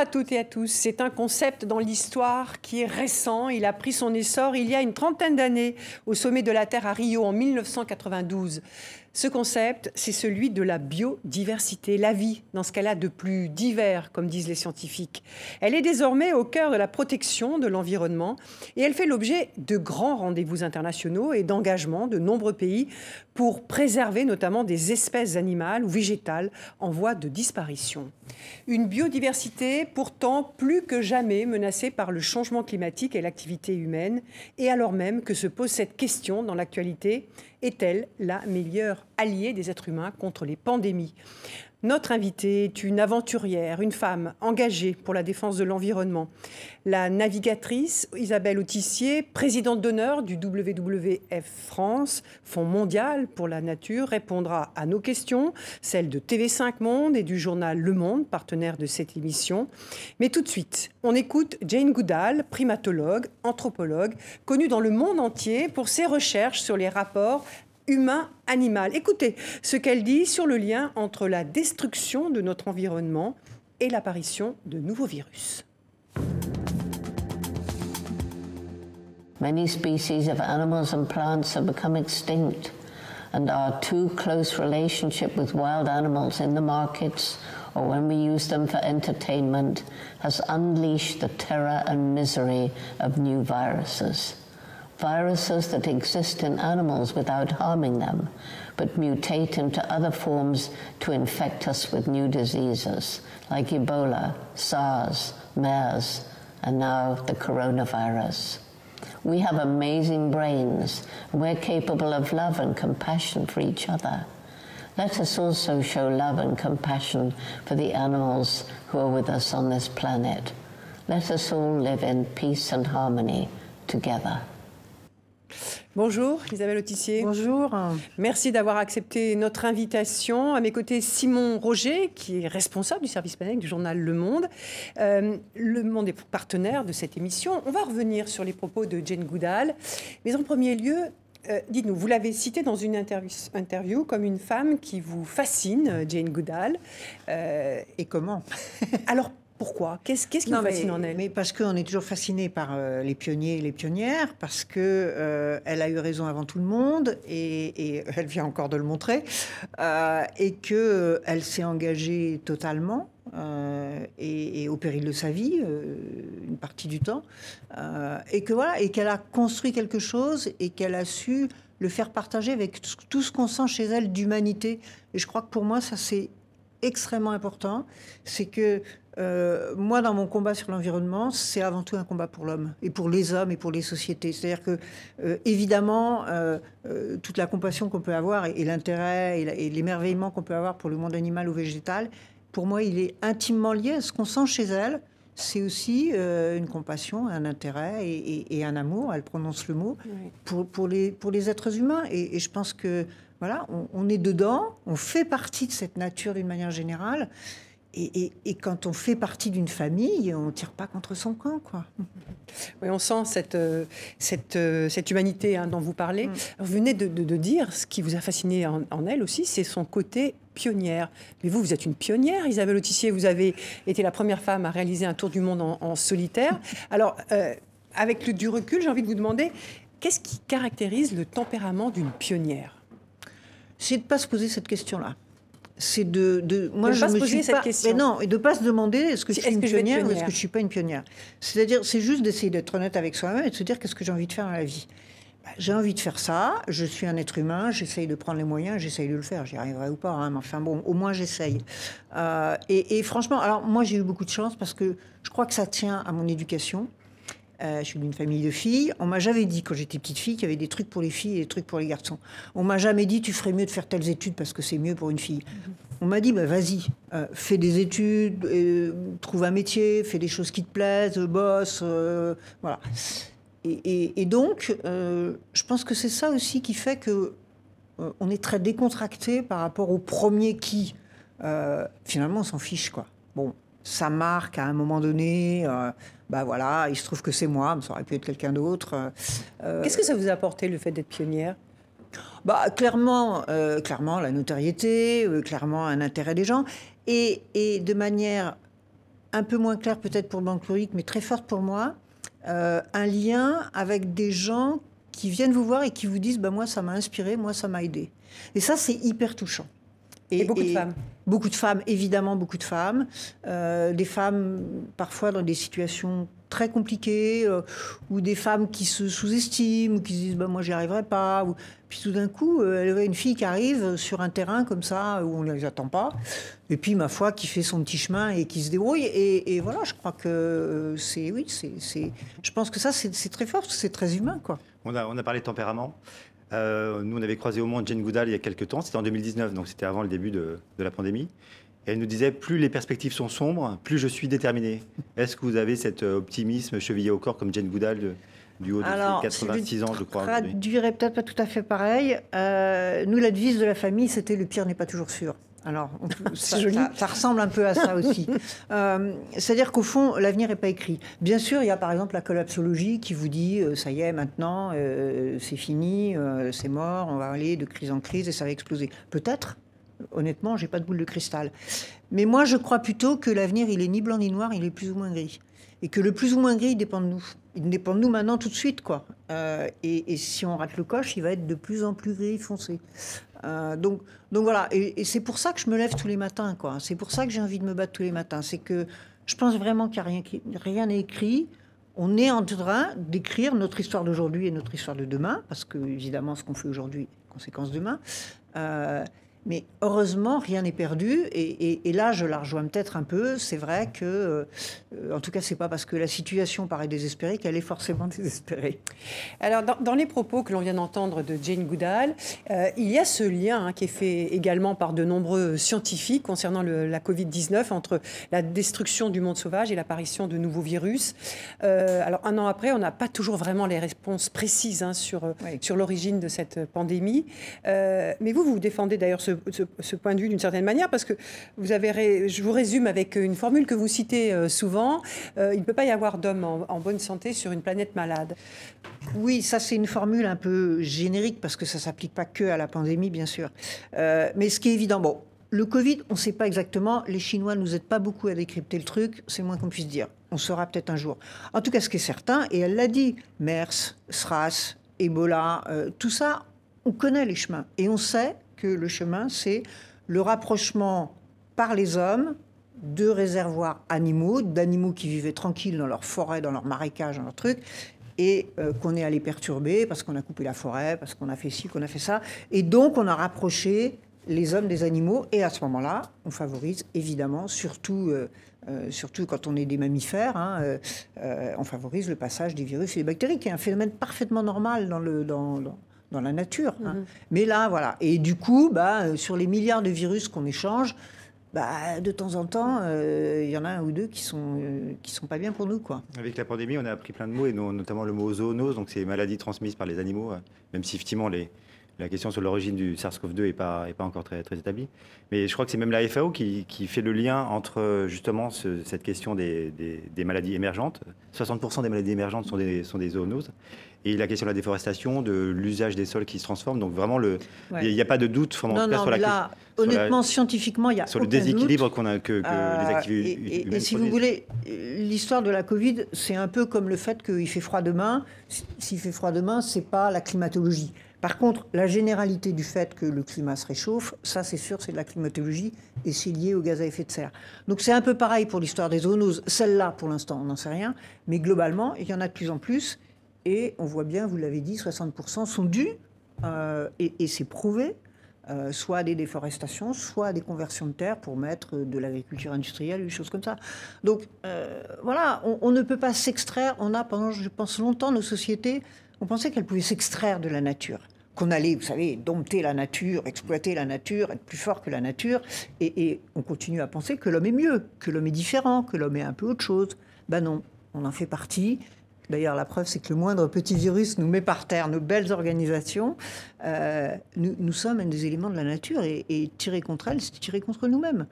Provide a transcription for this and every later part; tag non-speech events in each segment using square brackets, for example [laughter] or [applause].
À toutes et à tous. C'est un concept dans l'histoire qui est récent. Il a pris son essor il y a une trentaine d'années au sommet de la Terre à Rio en 1992. Ce concept, c'est celui de la biodiversité, la vie dans ce qu'elle a de plus divers, comme disent les scientifiques. Elle est désormais au cœur de la protection de l'environnement et elle fait l'objet de grands rendez-vous internationaux et d'engagements de nombreux pays pour préserver notamment des espèces animales ou végétales en voie de disparition. Une biodiversité pourtant plus que jamais menacée par le changement climatique et l'activité humaine, et alors même que se pose cette question dans l'actualité, est-elle la meilleure alliée des êtres humains contre les pandémies? Notre invitée est une aventurière, une femme engagée pour la défense de l'environnement. La navigatrice Isabelle Autissier, présidente d'honneur du WWF France, Fonds mondial pour la nature, répondra à nos questions, celles de TV5 Monde et du journal Le Monde, partenaire de cette émission. Mais tout de suite, on écoute Jane Goodall, primatologue, anthropologue, connue dans le monde entier pour ses recherches sur les rapports humain-animal. Écoutez ce qu'elle dit sur le lien entre la destruction de notre environnement et l'apparition de nouveaux virus. Many species of animals and plants have become extinct, and our too close relationship with wild animals in the markets or when we use them for entertainment has unleashed the terror and misery of new viruses viruses that exist in animals without harming them, but mutate into other forms to infect us with new diseases like Ebola, SARS, MERS, and now the coronavirus. We have amazing brains, and we're capable of love and compassion for each other. Let us also show love and compassion for the animals who are with us on this planet. Let us all live in peace and harmony together. Bonjour Isabelle Autissier. Bonjour. Merci d'avoir accepté notre invitation. À mes côtés, Simon Roger, qui est responsable du service panel du journal Le Monde. Euh, le Monde est partenaire de cette émission. On va revenir sur les propos de Jane Goodall. Mais en premier lieu, euh, dites-nous, vous l'avez cité dans une interview, interview, comme une femme qui vous fascine, Jane Goodall. Euh, Et comment? Alors, pourquoi Qu'est-ce qui vous fascine en elle Mais parce qu'on est toujours fasciné par euh, les pionniers et les pionnières, parce que euh, elle a eu raison avant tout le monde et, [laughs] elle vient encore de le montrer, euh, et que elle s'est engagée totalement. Et, au péril de sa vie, une partie du temps, et que voilà, et qu'elle a construit quelque chose et qu'elle a su le faire partager avec tout ce qu'on sent chez elle d'humanité. Et je crois que pour moi, ça c'est extrêmement important, c'est que euh, moi, dans mon combat sur l'environnement, c'est avant tout un combat pour l'homme et pour les hommes et pour les sociétés. C'est-à-dire que, euh, évidemment, euh, toute la compassion qu'on peut avoir et, l'intérêt et l'émerveillement qu'on peut avoir pour le monde animal ou végétal, pour moi, il est intimement lié à ce qu'on sent chez elle. C'est aussi une compassion, un intérêt et, un amour, elle prononce le mot, pour, pour, les, pour les êtres humains. Et, je pense que, voilà, on, on est dedans, on fait partie de cette nature d'une manière générale. Et, quand on fait partie d'une famille, on ne tire pas contre son camp. Quoi. Oui, on sent cette, euh, cette, euh, cette humanité hein, dont vous parlez. Mm. Vous venez de, dire, ce qui vous a fasciné en, elle aussi, c'est son côté pionnière. Mais vous, vous êtes une pionnière, Isabelle Autissier. Vous avez été la première femme à réaliser un tour du monde en, solitaire. [laughs] Alors, euh, avec le, du recul, j'ai envie de vous demander, qu'est-ce qui caractérise le tempérament d'une pionnière? C'est de ne pas se poser cette question-là c'est de, de, moi je me poser cette question. Mais non, et de pas se demander est-ce que je suis une pionnière, ou est-ce que je suis pas une pionnière. C'est-à-dire, c'est juste d'essayer d'être honnête avec soi-même et de se dire qu'est-ce que j'ai envie de faire dans la vie. Bah, j'ai envie de faire ça. Je suis un être humain. J'essaye de prendre les moyens. J'essaye de le faire. J'y arriverai ou pas. Hein, mais enfin bon, au moins j'essaye. Euh, et, et, franchement, alors moi j'ai eu beaucoup de chance parce que je crois que ça tient à mon éducation. Euh, je suis d'une famille de filles. On m'a jamais dit, quand j'étais petite fille, qu'il y avait des trucs pour les filles et des trucs pour les garçons. On m'a jamais dit, tu ferais mieux de faire telles études parce que c'est mieux pour une fille. On m'a dit, bah, vas-y, euh, fais des études, euh, trouve un métier, fais des choses qui te plaisent, bosse, voilà. Et, donc, je pense que c'est ça aussi qui fait que on est très décontracté par rapport au premier qui. finalement, on s'en fiche, quoi. Bon, ça marque à un moment donné bah voilà, il se trouve que c'est moi, mais ça aurait pu être quelqu'un d'autre. Euh, Qu'est-ce que ça vous a apporté le fait d'être pionnière? Bah, clairement, euh, clairement la notoriété, euh, clairement un intérêt des gens, et, et, de manière un peu moins claire peut-être pour banque mais très forte pour moi, euh, un lien avec des gens qui viennent vous voir et qui vous disent bah, Moi, ça m'a inspiré, moi, ça m'a aidé. Et ça, c'est hyper touchant. Et, beaucoup de femmes. Beaucoup de femmes, évidemment, beaucoup de femmes. Euh, des femmes, parfois, dans des situations très compliquées, euh, ou des femmes qui se sous-estiment, ou qui se disent bah, Moi, j'y arriverai pas. Ou... Puis tout d'un coup, euh, une fille qui arrive sur un terrain comme ça, où on ne les attend pas. Et puis, ma foi, qui fait son petit chemin et qui se débrouille. Et, voilà, je crois que c'est. Oui, c'est. Je pense que ça, c'est très fort, c'est très humain, quoi. On a, on a parlé de tempérament. Euh, nous, on avait croisé au monde Jane Goodall il y a quelques temps, c'était en 2019, donc c'était avant le début de, la pandémie. Et elle nous disait plus les perspectives sont sombres, plus je suis déterminée. Est-ce que vous avez cet euh, optimisme chevillé au corps comme Jane Goodall du haut de Alors, 86 ans, je crois. Ça traduirait peut-être pas tout à fait pareil. Euh, nous, la devise de la famille, c'était le pire n'est pas toujours sûr. Alors, [laughs] ça, ça, ressemble un peu à ça aussi. [laughs] Euh, c'est-à-dire qu'au fond, l'avenir n'est pas écrit. Bien sûr, il y a par exemple la collapsologie qui vous dit euh, ça y est, maintenant, euh, c'est fini, c'est mort, on va aller de crise en crise et ça va exploser. Peut-être. Honnêtement, j'ai pas de boule de cristal. Mais moi, je crois plutôt que l'avenir, il est ni blanc ni noir, il est plus ou moins gris. Et que le plus ou moins gris, il dépend de nous. Il dépend de nous maintenant tout de suite, quoi. et, et, si on rate le coche, il va être de plus en plus gris foncé. Euh, donc, donc voilà, et, c'est pour ça que je me lève tous les matins, quoi. C'est pour ça que j'ai envie de me battre tous les matins. C'est que je pense vraiment qu'il n'y a rien, rien n'est écrit. On est en train d'écrire notre histoire d'aujourd'hui et notre histoire de demain, parce que évidemment, ce qu'on fait aujourd'hui, conséquence demain. Euh, mais heureusement, rien n'est perdu. Et, là, je la rejoins peut-être un peu. C'est vrai que, euh, en tout cas, c'est pas parce que la situation paraît désespérée qu'elle est forcément [laughs] désespérée. Alors, dans, les propos que l'on vient d'entendre de Jane Goodall, euh, il y a ce lien hein, qui est fait également par de nombreux scientifiques concernant la Covid-19 entre la destruction du monde sauvage et l'apparition de nouveaux virus. Euh, alors, un an après, on n'a pas toujours vraiment les réponses précises hein, sur, sur l'origine de cette pandémie. mais vous, vous défendez d'ailleurs ce ce, point de vue d'une certaine manière, parce que vous avez, je vous résume avec une formule que vous citez euh, souvent, euh, il ne peut pas y avoir d'homme en, bonne santé sur une planète malade. Oui, ça c'est une formule un peu générique, parce que ça ne s'applique pas que à la pandémie, bien sûr. Euh, mais ce qui est évident, bon, le Covid, on ne sait pas exactement. Les Chinois ne nous aident pas beaucoup à décrypter le truc, c'est moins qu'on puisse dire. On saura peut-être un jour. En tout cas, ce qui est certain, et elle l'a dit, MERS, SRAS, Ebola, tout ça, on connaît les chemins. Et on sait que le chemin, c'est le rapprochement par les hommes de réservoirs animaux, d'animaux qui vivaient tranquilles dans leur forêt, dans leur marécage, dans leur truc, et euh, qu'on est allé perturber parce qu'on a coupé la forêt, parce qu'on a fait ci, qu'on a fait ça. Et donc, on a rapproché les hommes des animaux. Et à ce moment-là, on favorise évidemment, surtout, euh, euh, surtout quand on est des mammifères, hein, on favorise le passage des virus et des bactéries, qui est un phénomène parfaitement normal dans le, la nature. Hein. Mhm. Mais là, voilà. Et du coup, bah, euh, sur les milliards de virus qu'on échange, bah, de temps en temps, euh, il y en a un ou deux qui sont euh, qui sont pas bien pour nous, quoi. Avec la pandémie, on a appris plein de mots et notamment le mot zoonose, donc c'est maladie transmise par les animaux. même si effectivement les la question sur l'origine du SARS-CoV-2 n'est pas, est pas encore très, très établie. Mais je crois que c'est même la FAO qui, qui, fait le lien entre justement cette question des, des, maladies émergentes. 60% des maladies émergentes sont des, sont des zoonoses et la question de la déforestation, de l'usage des sols qui se transforment. Donc vraiment, le, il n'y a, pas de doute non, non, sur la là, honnêtement, scientifiquement, il y a sur le déséquilibre qu'on a que, les euh, activités et, et, si vous voulez, l'histoire de la Covid, c'est un peu comme le fait qu'il fait froid demain. S'il fait froid demain, c'est pas la climatologie. Par contre, la généralité du fait que le climat se réchauffe, ça c'est sûr, c'est de la climatologie et c'est lié au gaz à effet de serre. Donc c'est un peu pareil pour l'histoire des zoonoses. Celle-là, pour l'instant, on n'en sait rien, mais globalement, il y en a de plus en plus. Et on voit bien, vous l'avez dit, 60% sont dus, euh, et, c'est prouvé, euh, soit à des déforestations, soit à des conversions de terre pour mettre de l'agriculture industrielle, des choses comme ça. Donc euh, voilà, on, ne peut pas s'extraire. On a, pendant, je pense, longtemps, nos sociétés, on pensait qu'elles pouvaient s'extraire de la nature. Qu'on allait, vous savez, dompter la nature, exploiter la nature, être plus fort que la nature. Et on continue à penser que l'homme est mieux, que l'homme est différent, que l'homme est un peu autre chose. Ben non, on en fait partie. D'ailleurs, la preuve, c'est que le moindre petit virus nous met par terre nos belles organisations. Euh, nous, sommes un des éléments de la nature et, tirer contre elle, c'est tirer contre nous-mêmes.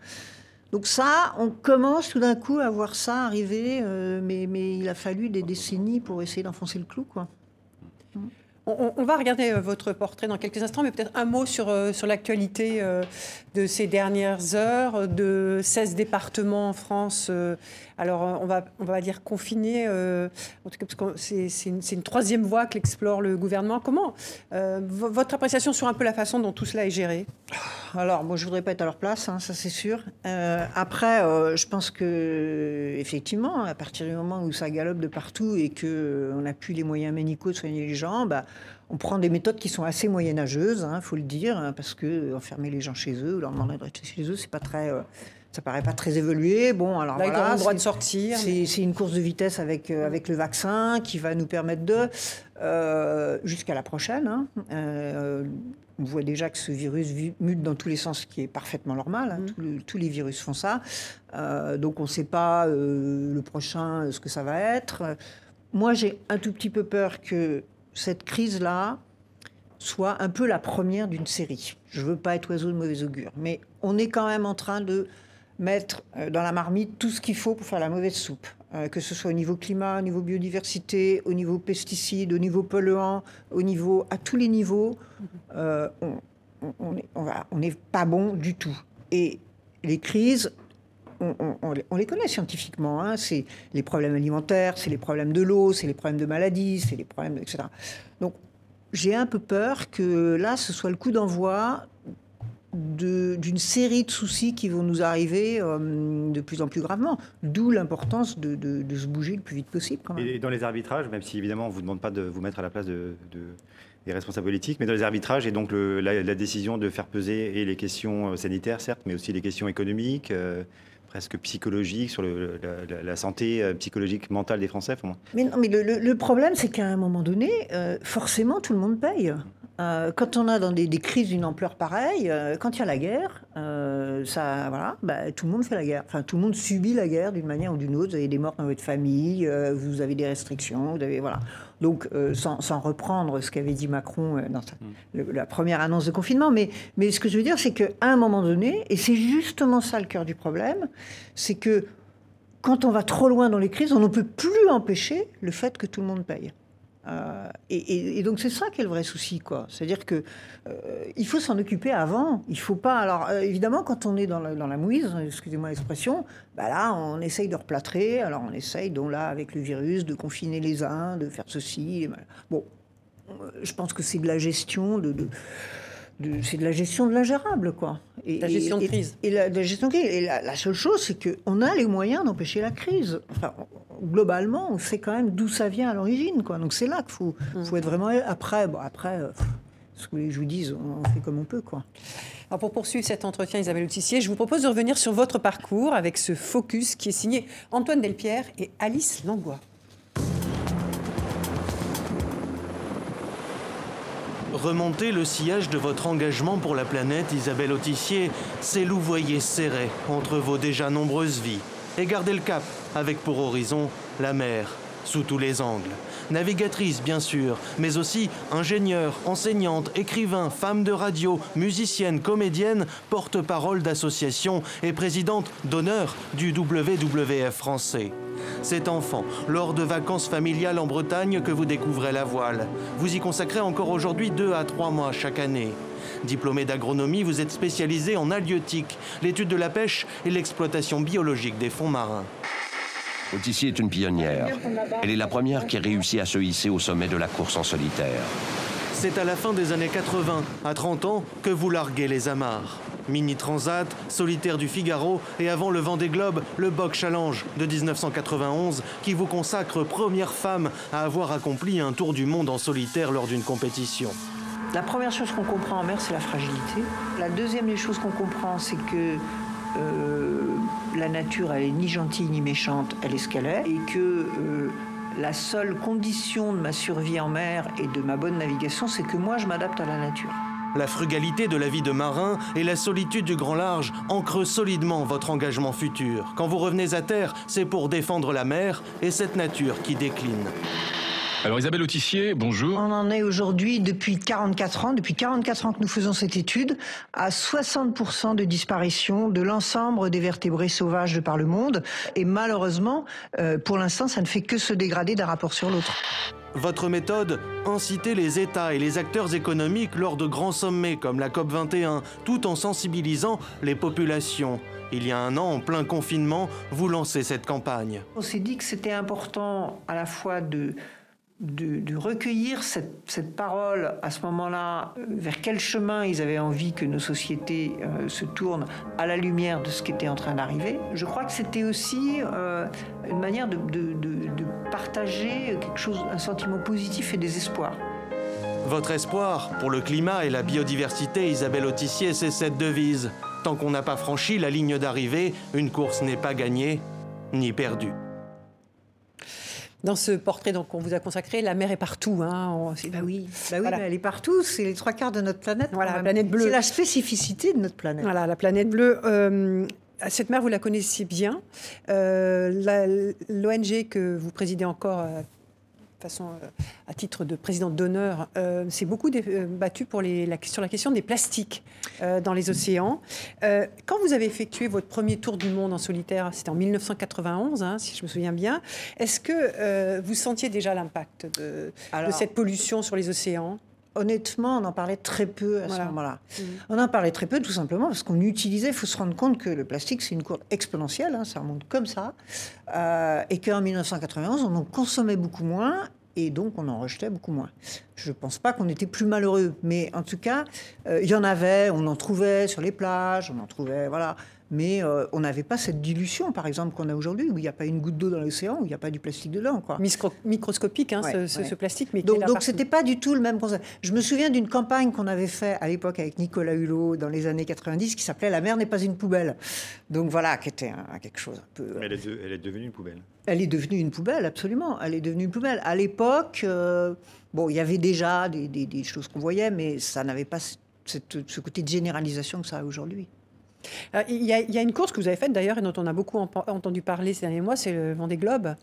Donc ça, on commence tout d'un coup à voir ça arriver, euh, mais, il a fallu des décennies pour essayer d'enfoncer le clou. Quoi. On, va regarder euh, votre portrait dans quelques instants, mais peut-être un mot sur, sur l'actualité de ces dernières heures, de 16 départements en France. Alors, on va, on va dire confinés, en tout cas, parce que c'est une, une, troisième voie qu'explore le gouvernement. Comment Votre appréciation sur un peu la façon dont tout cela est géré? Alors, moi, je voudrais pas être à leur place, hein, ça c'est sûr. après, je pense que, effectivement, à partir du moment où ça galope de partout et qu'on n'a plus les moyens médicaux de soigner les gens, bah, on prend des méthodes qui sont assez moyenâgeuses, il hein, faut le dire, hein, parce que euh, enfermer les gens chez eux, leur demander de rester chez eux, c'est pas très, euh, ça paraît pas très évolué. Bon, alors Là, voilà, le droit de sortir. C'est une course de vitesse avec euh, avec le vaccin qui va nous permettre de jusqu'à la prochaine. Hein. on voit déjà que ce virus mute dans tous les sens, ce qui est parfaitement normal. Mm. tous, les virus font ça. donc on ne sait pas le prochain ce que ça va être. Moi, j'ai un tout petit peu peur que cette crise-là soit un peu la première d'une série. Je ne veux pas être oiseau de mauvais augure, mais on est quand même en train de mettre euh, dans la marmite tout ce qu'il faut pour faire la mauvaise soupe. Euh, que ce soit au niveau climat, au niveau biodiversité, au niveau pesticides, au niveau polluants, au niveau, à tous les niveaux, euh, on n'est pas bon du tout. Et les crises, on, les connaît scientifiquement. Hein. C'est les problèmes alimentaires, c'est les problèmes de l'eau, c'est les problèmes de maladies, c'est les problèmes, etc. Donc, j'ai un peu peur que là, ce soit le coup d'envoi d'une série de soucis qui vont nous arriver euh, de plus en plus gravement. D'où l'importance de, se bouger le plus vite possible. Et dans les arbitrages, même si évidemment on ne vous demande pas de vous mettre à la place de, des responsables politiques, mais dans les arbitrages et donc la, décision de faire peser et les questions sanitaires, certes, mais aussi les questions économiques. Euh, presque psychologique, sur la, santé euh, psychologique mentale des Français. Mais non, mais le, problème, c'est qu'à un moment donné, euh, forcément, tout le monde paye. Euh, quand on a dans des, crises d'une ampleur pareille, quand il y a la guerre, ça, voilà, bah, tout le monde fait la guerre. Enfin, tout le monde subit la guerre d'une manière ou d'une autre. Vous avez des morts dans votre famille, vous avez des restrictions, vous avez, voilà. Donc, euh, sans, reprendre ce qu'avait dit Macron euh, dans mm. la première annonce de confinement, mais, mais ce que je veux dire, c'est qu'à un moment donné, et c'est justement ça le cœur du problème, c'est que quand on va trop loin dans les crises, on ne peut plus empêcher le fait que tout le monde paye. Euh, et, donc c'est ça qui est le vrai souci, quoi. C'est-à-dire que euh, il faut s'en occuper avant. Il faut pas. Alors euh, évidemment, quand on est dans la, mouise, excusez-moi l'expression, bah là on essaye de replâtrer. Alors on essaye, donc là avec le virus, de confiner les uns, de faire ceci. Bon, je pense que c'est de la gestion c'est de la gestion de l'ingérable, quoi. Et, la gestion de crise. Et, la, gestion de crise. Et la, seule chose, c'est qu'on a les moyens d'empêcher la crise. Enfin, globalement, on sait quand même d'où ça vient à l'origine, quoi. Donc c'est là qu'il faut, mm. faut être vraiment. Après, bon, après, euh, ce que je vous dis, on fait comme on peut, quoi. Alors pour poursuivre cet entretien, Isabelle Autissier, je vous propose de revenir sur votre parcours avec ce focus qui est signé Antoine Delpierre et Alice Langlois. Remonter le sillage de votre engagement pour la planète, Isabelle Autissier, c'est louvoyer serré entre vos déjà nombreuses vies. Et garder le cap, avec pour horizon la mer, sous tous les angles. Navigatrice, bien sûr, mais aussi ingénieure, enseignante, écrivain, femme de radio, musicienne, comédienne, porte-parole d'association et présidente d'honneur du WWF français. C'est enfant, lors de vacances familiales en Bretagne, que vous découvrez la voile. Vous y consacrez encore aujourd'hui deux à trois mois chaque année. Diplômé d'agronomie, vous êtes spécialisé en halieutique, l'étude de la pêche et l'exploitation biologique des fonds marins. Autissier est une pionnière. Elle est la première qui a réussi à se hisser au sommet de la course en solitaire. C'est à la fin des années 80, à 30 ans, que vous larguez les amarres. Mini Transat, Solitaire du Figaro et avant le Vendée Globe, le Boc Challenge de 1991 qui vous consacre première femme à avoir accompli un tour du monde en solitaire lors d'une compétition. La première chose qu'on comprend en mer, c'est la fragilité. La deuxième des choses qu'on comprend, c'est que la nature, elle est ni gentille ni méchante, elle est ce qu'elle est, et que euh, la seule condition de ma survie en mer et de ma bonne navigation, c'est que moi, je m'adapte à la nature. La frugalité de la vie de marin et la solitude du grand large ancrent solidement votre engagement futur. Quand vous revenez à terre, c'est pour défendre la mer et cette nature qui décline. Alors Isabelle Autissier, bonjour. On en est aujourd'hui depuis 44 ans, depuis 44 ans que nous faisons cette étude, à 60% de disparition de l'ensemble des vertébrés sauvages de par le monde. Et malheureusement, euh, pour l'instant, ça ne fait que se dégrader d'un rapport sur l'autre. Votre méthode Inciter les États et les acteurs économiques lors de grands sommets comme la COP21, tout en sensibilisant les populations. Il y a un an, en plein confinement, vous lancez cette campagne. On s'est dit que c'était important à la fois de, de, recueillir cette, parole à ce moment-là, euh, vers quel chemin ils avaient envie que nos sociétés euh, se tournent à la lumière de ce qui était en train d'arriver. Je crois que c'était aussi euh, une manière de, partager quelque chose, un sentiment positif et des espoirs. Votre espoir pour le climat et la biodiversité, Isabelle Autissier, c'est cette devise. Tant qu'on n'a pas franchi la ligne d'arrivée, une course n'est pas gagnée ni perdue. Dans ce portrait qu'on vous a consacré, la mer est partout. Hein. On, bah oui, bah oui voilà. elle est partout. C'est les trois quarts de notre planète. Voilà, la planète bleue. C'est la spécificité de notre planète. Voilà, la planète bleue. Euh, cette mer, vous la connaissiez bien. Euh, L'ONG que vous présidez encore euh, façon euh, à titre de présidente d'honneur, euh, s'est beaucoup euh, battu pour les, la, sur la question des plastiques euh, dans les océans. Euh, quand vous avez effectué votre premier tour du monde en solitaire, c'était en 1991, hein, si je me souviens bien, est-ce que euh, vous sentiez déjà l'impact de, de, cette pollution sur les océans? Honnêtement, on en parlait très peu à voilà. ce moment-là. Mmh. On en parlait très peu tout simplement parce qu'on utilisait, il faut se rendre compte que le plastique, c'est une courbe exponentielle, hein, ça remonte comme ça, euh, et qu'en 1991, on en consommait beaucoup moins et donc on en rejetait beaucoup moins. Je ne pense pas qu'on était plus malheureux, mais en tout cas, euh, il y en avait, on en trouvait sur les plages, on en trouvait, voilà mais euh, on n'avait pas cette dilution, par exemple, qu'on a aujourd'hui, où il n'y a pas une goutte d'eau dans l'océan, où il n'y a pas du plastique dedans. Quoi. Micro microscopique, hein, ouais, ce, ouais. ce, plastique. Mais donc, donc c'était pas du tout le même concept. Je me souviens d'une campagne qu'on avait fait à l'époque avec Nicolas Hulot dans les années 90, qui s'appelait La mer n'est pas une poubelle. Donc voilà, qui était quelque chose un peu. Elle est, de, elle est devenue une poubelle. Elle est devenue une poubelle, absolument. Elle est devenue une poubelle. À l'époque, euh, bon, il y avait déjà des, des, des choses qu'on voyait, mais ça n'avait pas cette, ce côté de généralisation que ça a aujourd'hui. Euh, il, y a, une course que vous avez faite d'ailleurs et dont on a beaucoup entendu parler ces derniers mois, c'est le Vendée Globe.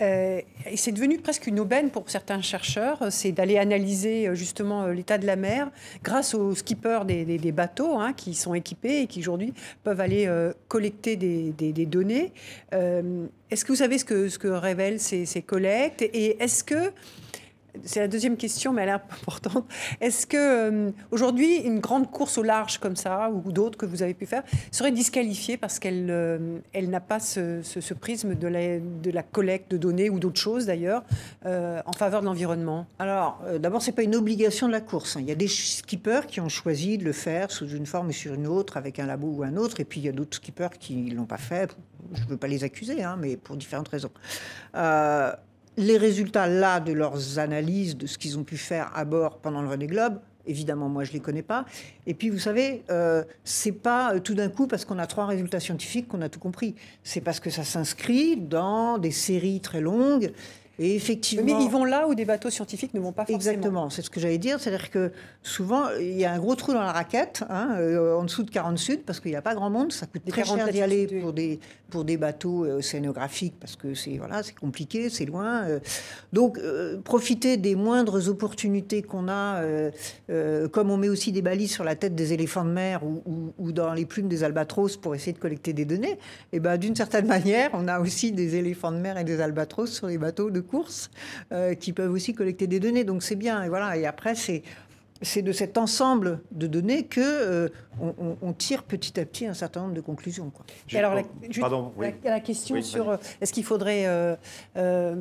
Euh, c'est devenu presque une aubaine pour certains chercheurs, c'est d'aller analyser euh, justement l'état de la mer grâce aux skippers des, bateaux hein, qui sont équipés et qui aujourd'hui peuvent aller euh, collecter des, données. Euh, est-ce que vous savez ce que, ce que révèlent ces, ces collectes? Et est-ce que c'est la deuxième question, mais elle est importante. Est-ce que euh, aujourd'hui, une grande course au large comme ça, ou d'autres que vous avez pu faire, serait disqualifiée parce qu'elle euh, n'a pas ce, prisme de la, collecte de données ou d'autres choses d'ailleurs euh, en faveur de l'environnement? Alors, d'abord, c'est pas une obligation de la course. Hein. Il y a des skippers qui ont choisi de le faire sous une forme ou sur une autre, avec un labo ou un autre, et puis il y a d'autres skippers qui l'ont pas fait. Je ne veux pas les accuser, hein, mais pour différentes raisons. Euh, les résultats là de leurs analyses, de ce qu'ils ont pu faire à bord pendant le Vendée Globe, évidemment, moi, je ne les connais pas. Et puis, vous savez, euh, c'est pas tout d'un coup parce qu'on a trois résultats scientifiques qu'on a tout compris. C'est parce que ça s'inscrit dans des séries très longues. Et effectivement, mais ils vont là où des bateaux scientifiques ne vont pas forcément. Exactement, c'est ce que j'allais dire. C'est-à-dire que souvent, il y a un gros trou dans la raquette, hein, euh, en dessous de 40 Sud, parce qu'il n'y a pas grand monde. Ça coûte des très cher d'y aller pour des, pour des bateaux euh, océanographiques, parce que c'est voilà, compliqué, c'est loin. Euh. donc, euh, profiter des moindres opportunités qu'on a, euh, euh, comme on met aussi des balises sur la tête des éléphants de mer ou, ou, ou dans les plumes des albatros pour essayer de collecter des données, et ben d'une certaine [laughs] manière, on a aussi des éléphants de mer et des albatros sur les bateaux de course euh, qui peuvent aussi collecter des données. Donc c'est bien. Et voilà. Et après, c'est c'est de cet ensemble de données que euh, on, on, tire petit à petit un certain nombre de conclusions. Quoi. Et alors, la, Pardon, oui. la, la question oui, sur euh, est-ce qu'il faudrait, euh, euh,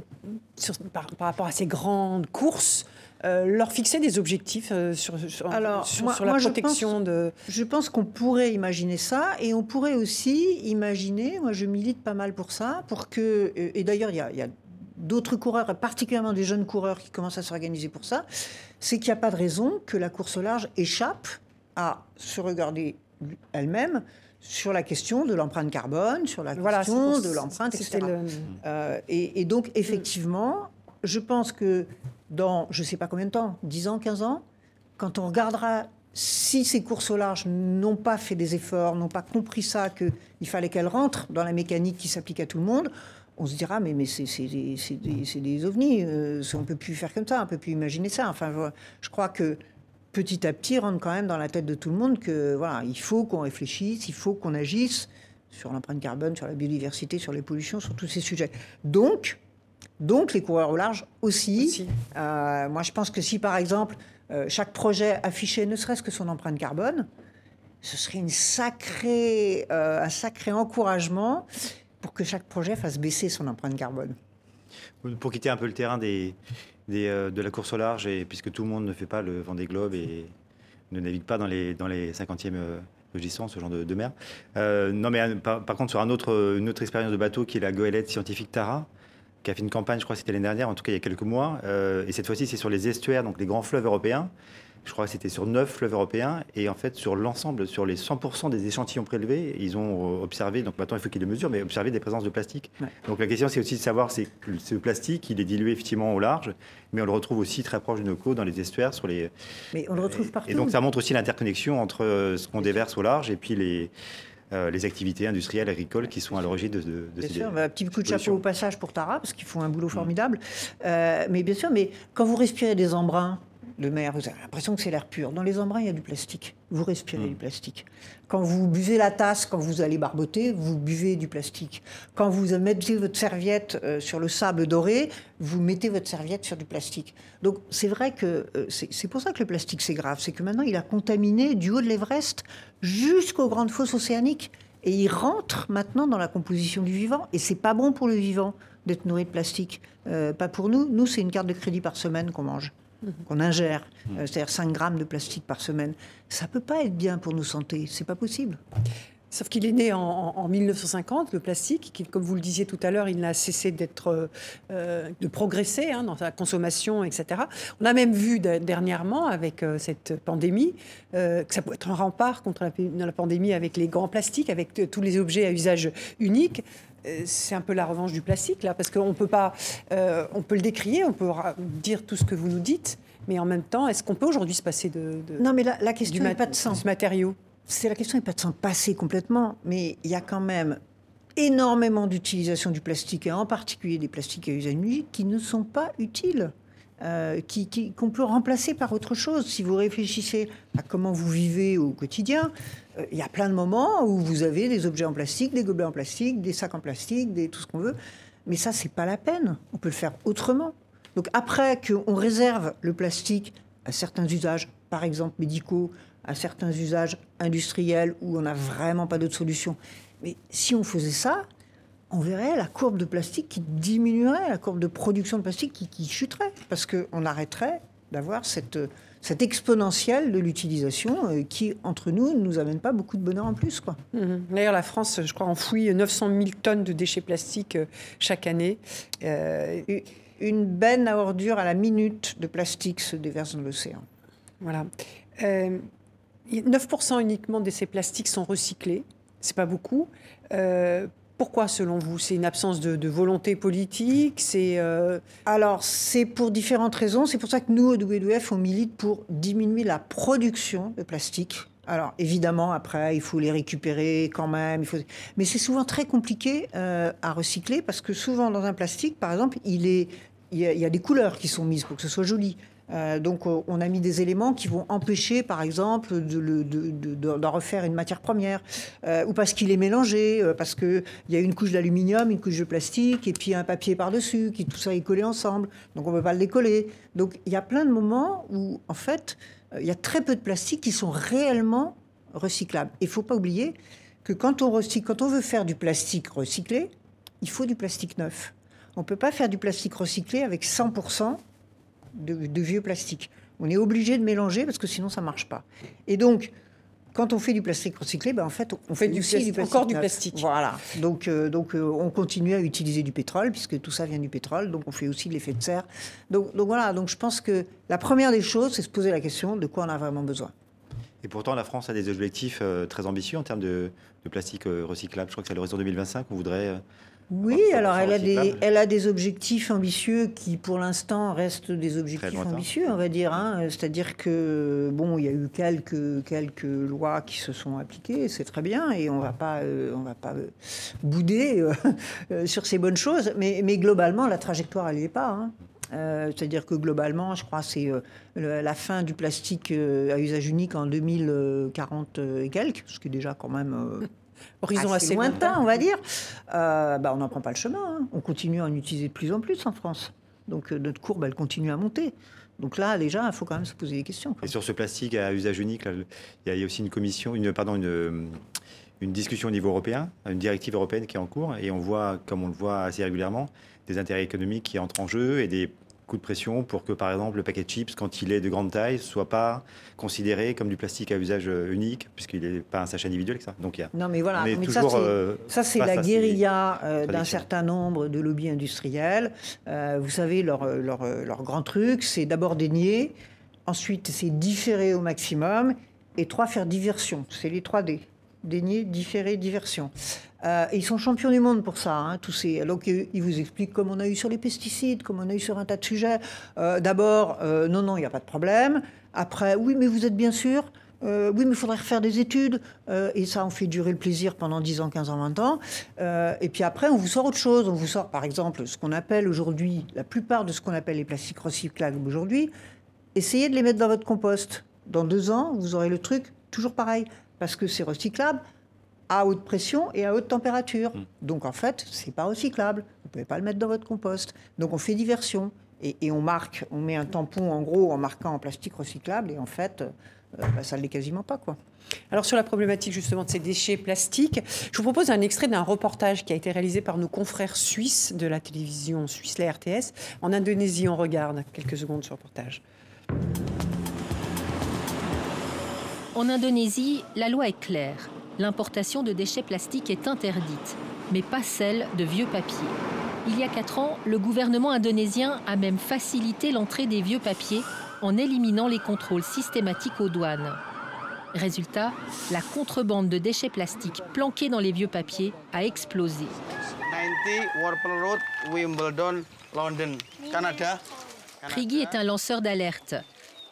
sur, par, par, rapport à ces grandes courses, euh, leur fixer des objectifs sur, sur, alors, sur, moi, sur la moi, protection je pense, de. Je pense qu'on pourrait imaginer ça et on pourrait aussi imaginer, moi je milite pas mal pour ça, pour que, et d'ailleurs il y a, y a d'autres coureurs, particulièrement des jeunes coureurs qui commencent à s'organiser pour ça, c'est qu'il n'y a pas de raison que la course au large échappe à se regarder elle-même sur la question de l'empreinte carbone, sur la voilà, question de l'empreinte, etc. Le... Euh, et, et, donc, effectivement, je pense que dans, je ne sais pas combien de temps, 10 ans, 15 ans, quand on regardera si ces courses au large n'ont pas fait des efforts, n'ont pas compris ça, qu'il fallait qu'elles rentrent dans la mécanique qui s'applique à tout le monde, on se dira mais, mais c'est des, des, des, ovnis, euh, on ne peut plus faire comme ça, on ne peut plus imaginer ça. Enfin, je crois que petit à petit rentre quand même dans la tête de tout le monde que voilà, il faut qu'on réfléchisse, il faut qu'on agisse sur l'empreinte carbone, sur la biodiversité, sur les pollutions, sur tous ces sujets. Donc, Donc les coureurs au large aussi. Euh, moi, je pense que si, par exemple, euh, chaque projet affichait ne serait-ce que son empreinte carbone, ce serait une sacrée, un sacré encouragement pour que chaque projet fasse baisser son empreinte carbone. Pour quitter un peu le terrain des, de la course au large, et puisque tout le monde ne fait pas le Vendée Globe et ne navigue pas dans les, dans les 50e ce genre de, mer. Euh, non, mais euh, par, contre, sur un autre, une autre expérience de bateau qui est la goélette scientifique Tara, qui a fait une campagne, je crois que c'était l'année dernière, en tout cas il y a quelques mois. Euh, et cette fois-ci, c'est sur les estuaires, donc les grands fleuves européens je crois que c'était sur neuf fleuves européens, et en fait, sur l'ensemble, sur les 100% des échantillons prélevés, ils ont observé, donc maintenant il faut qu'ils les mesurent, mais observé des présences de plastique. Donc la question, c'est aussi de savoir si ce plastique, il est dilué effectivement au large, mais on le retrouve aussi très proche de nos côtes, dans les estuaires, sur les. Mais on le retrouve partout. Et donc ça montre aussi l'interconnexion entre euh, ce qu'on déverse au large et puis les. Euh, les activités industrielles, agricoles qui sont à l'origine de, de, bien sûr, un bah, petit coup de chapeau au passage pour Tara, parce qu'ils font un boulot mm. formidable. Euh, mais bien sûr, mais quand vous respirez des embruns, de mer, vous avez l'impression que c'est l'air pur. Dans les embruns, il y a du plastique. Vous respirez du mm. plastique. Quand vous buvez la tasse, quand vous allez barboter, vous buvez du plastique. Quand vous mettez votre serviette euh, sur le sable doré, vous mettez votre serviette sur du plastique. Donc c'est vrai que euh, c'est pour ça que le plastique c'est grave. C'est que maintenant il a contaminé du haut de l'Everest jusqu'aux grandes fosses océaniques. Et il rentre maintenant dans la composition du vivant. Et c'est pas bon pour le vivant d'être nourri de plastique. Euh, pas pour nous. Nous, c'est une carte de crédit par semaine qu'on mange qu'on ingère, euh, c'est-à-dire 5 grammes de plastique par semaine, ça peut pas être bien pour nos santé, c'est pas possible. Sauf qu'il est né en, 1950, le plastique, qui, comme vous le disiez tout à l'heure, il n'a cessé d'être, euh, de progresser hein, dans sa consommation, etc. On a même vu dernièrement, avec euh, cette pandémie, que ça peut être un rempart contre la, pandémie avec les grands plastiques, avec tous les objets à usage unique c'est un peu la revanche du plastique, là, parce qu'on peut pas. Euh, on peut le décrier, on peut dire tout ce que vous nous dites, mais en même temps, est-ce qu'on peut aujourd'hui se passer de, Non, mais la, question n'est pas de sens. ce matériau? C'est la question n'est pas de s'en passer complètement, mais il y a quand même énormément d'utilisation du plastique, et en particulier des plastiques à usage unique, qui ne sont pas utiles. Euh, qu'on peut remplacer par autre chose. Si vous réfléchissez à comment vous vivez au quotidien, euh, il y a plein de moments où vous avez des objets en plastique, des gobelets en plastique, des sacs en plastique, tout ce qu'on veut. Mais ça, c'est pas la peine. On peut le faire autrement. Donc après qu'on réserve le plastique à certains usages, par exemple médicaux, à certains usages industriels où on n'a vraiment pas d'autre solution. Mais si on faisait ça, on verrait la courbe de plastique qui diminuerait, la courbe de production de plastique qui, qui chuterait, parce qu'on arrêterait d'avoir cette cette exponentielle de l'utilisation euh, qui, entre nous, ne nous amène pas beaucoup de bonheur en plus. Quoi. Mhm. D'ailleurs, la France, je crois, enfouit 900 000 tonnes de déchets plastiques euh, chaque année. Euh, une benne à ordures à la minute de plastique se déverse dans l'océan. Voilà. 9% uniquement de ces plastiques sont recyclés. C'est pas beaucoup. Pourquoi, selon vous C'est une absence de, volonté politique C'est euh, Alors, c'est pour différentes raisons. C'est pour ça que nous, au WWF, on milite pour diminuer la production de plastique. Alors, évidemment, après, il faut les récupérer quand même. Mais c'est souvent très compliqué euh, à recycler parce que souvent, dans un plastique, par exemple, il, est... il y a des couleurs qui sont mises pour que ce soit joli. Euh, donc euh, on a mis des éléments qui vont empêcher, par exemple, d'en refaire une matière première, euh, ou parce qu'il est mélangé, parce qu'il y a une couche d'aluminium, une couche de plastique, et puis un papier par-dessus, qui tout ça est collé ensemble, donc on ne peut pas le décoller. Donc il y a plein de moments où, en fait, il y a très peu de plastiques qui sont réellement recyclables. Il ne faut pas oublier que quand on, quand on veut faire du plastique recyclé, il faut du plastique neuf. On ne peut pas faire du plastique recyclé avec 100% de, vieux plastique. On est obligé de mélanger parce que sinon ça marche pas. Et donc, quand on fait du plastique recyclé, ben en fait, on, fait, du, plastique, encore du plastique. Voilà. Donc, euh, donc euh, on continue à utiliser du pétrole puisque tout ça vient du pétrole. Donc, on fait aussi de l'effet de serre. Donc, donc voilà. Donc, je pense que la première des choses, c'est se poser la question de quoi on a vraiment besoin. Et pourtant, la France a des objectifs euh, très ambitieux en termes de, de plastique recyclable. Je crois que c'est à l'horizon 2025. On voudrait oui, alors elle a, des, elle a des objectifs ambitieux qui, pour l'instant, restent des objectifs ambitieux, on va dire. Hein. C'est-à-dire que, bon, il y a eu quelques, quelques lois qui se sont appliquées, c'est très bien, et on ne va pas, euh, on va pas euh, bouder euh, sur ces bonnes choses, mais, mais globalement, la trajectoire, elle n'y est pas. Hein. Euh, c'est-à-dire que globalement, je crois, c'est la fin du plastique à usage unique en 2040 et quelques, ce qui est déjà quand même horizon assez, lointain, on va dire. bah, on n'en prend pas le chemin. Hein. On continue à en utiliser de plus en plus en France. Donc notre courbe, elle continue à monter. Donc là, déjà, il faut quand même se poser des questions. Et sur ce plastique à usage unique, il y, a aussi une commission, une, pardon, une, une discussion au niveau européen, une directive européenne qui est en cours, et on voit, comme on le voit assez régulièrement, des intérêts économiques qui entrent en jeu et des de pression pour que, par exemple, le paquet de chips, quand il est de grande taille, soit pas considéré comme du plastique à usage unique, puisqu'il n'est pas un sachet individuel. Ça. Donc, il y a, non, mais voilà, mais euh, ça, c'est la guérilla euh, d'un certain nombre de lobbies industriels. Euh, vous savez, leur, leur, leur grand truc, c'est d'abord dénier, ensuite, c'est différer au maximum, et trois, faire diversion. C'est les 3 D dénier, différer, diversion. Euh, ils sont champions du monde pour ça. Hein, tous ces... Donc, ils vous expliquent comme on a eu sur les pesticides, comme on a eu sur un tas de sujets. Euh, d'abord, euh, non, non, il n'y a pas de problème. Après, oui, mais vous êtes bien sûr. oui, mais il faudrait refaire des études. et ça, on fait durer le plaisir pendant 10 ans, 15 ans, 20 ans. et puis après, on vous sort autre chose. On vous sort, par exemple, ce qu'on appelle aujourd'hui, la plupart de ce qu'on appelle les plastiques recyclables aujourd'hui. Essayez de les mettre dans votre compost. Dans deux ans, vous aurez le truc toujours pareil parce que c'est recyclable à haute pression et à haute température. Hmm. Donc en fait, c'est pas recyclable. Vous pouvez pas le mettre dans votre compost. Donc on fait diversion et, on marque, on met un tampon en gros en marquant en plastique recyclable et en fait, euh, bah, ça ne l'est quasiment pas quoi. Alors sur la problématique justement de ces déchets plastiques, je vous propose un extrait d'un reportage qui a été réalisé par nos confrères suisses de la télévision suisse, la RTS. En Indonésie, on regarde quelques secondes ce reportage. En Indonésie, la loi est claire. L'importation de déchets plastiques est interdite, mais pas celle de vieux papiers. Il y a quatre ans, le gouvernement indonésien a même facilité l'entrée des vieux papiers en éliminant les contrôles systématiques aux douanes. Résultat, la contrebande de déchets plastiques planqués dans les vieux papiers a explosé. 90 Road, Wimbledon, London, Canada. Priggy est un lanceur d'alerte.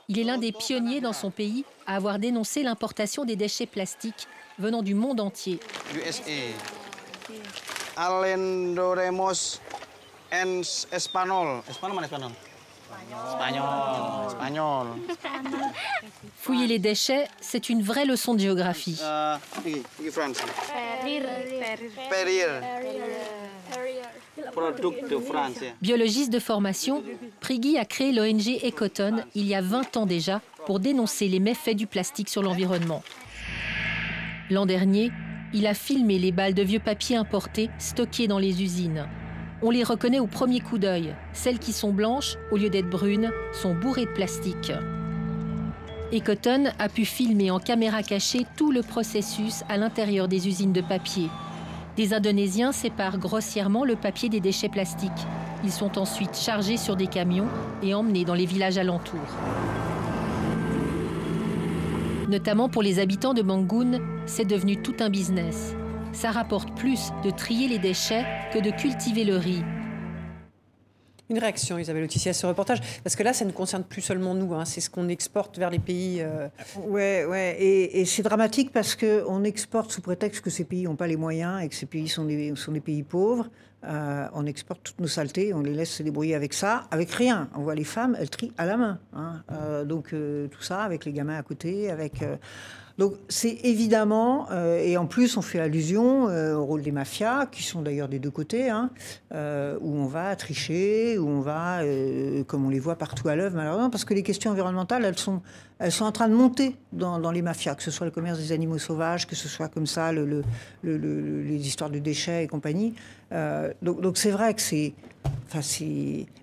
Il est l'un des pionniers dans son pays à avoir dénoncé l'importation des déchets plastiques venant du monde entier. USA. En espagnol. Espagnol espagnol Espagnol. [laughs] Fouiller les déchets, c'est une vraie leçon de géographie. Uh, Biologiste de formation, Prigui a créé l'ONG Ecoton il y a 20 ans déjà pour dénoncer les méfaits du plastique sur l'environnement. L'an dernier, il a filmé les balles de vieux papier importés stockées dans les usines. On les reconnaît au premier coup d'œil. Celles qui sont blanches, au lieu d'être brunes, sont bourrées de plastique. Ecoton a pu filmer en caméra cachée tout le processus à l'intérieur des usines de papier, des Indonésiens séparent grossièrement le papier des déchets plastiques. Ils sont ensuite chargés sur des camions et emmenés dans les villages alentours. Notamment pour les habitants de Mangoun, c'est devenu tout un business. Ça rapporte plus de trier les déchets que de cultiver le riz, une réaction, Isabelle Autissier, à ce reportage Parce que là, ça ne concerne plus seulement nous, hein, c'est ce qu'on exporte vers les pays. Euh... Ouais, ouais, et, c'est dramatique parce qu'on exporte sous prétexte que ces pays n'ont pas les moyens et que ces pays sont des, sont des pays pauvres. Euh, on exporte toutes nos saletés, on les laisse se débrouiller avec ça, avec rien. On voit les femmes, elles trient à la main. Hein. Euh, donc euh, tout ça avec les gamins à côté, avec donc c'est évidemment, euh, et en plus on fait allusion euh, au rôle des mafias, qui sont d'ailleurs des deux côtés, hein, euh, où on va tricher, où on va, comme on les voit partout à l'œuvre malheureusement, parce que les questions environnementales, elles sont, en train de monter dans, les mafias, que ce soit le commerce des animaux sauvages, que ce soit comme ça le, les histoires de déchets et compagnie. donc c'est vrai que c'est... Enfin,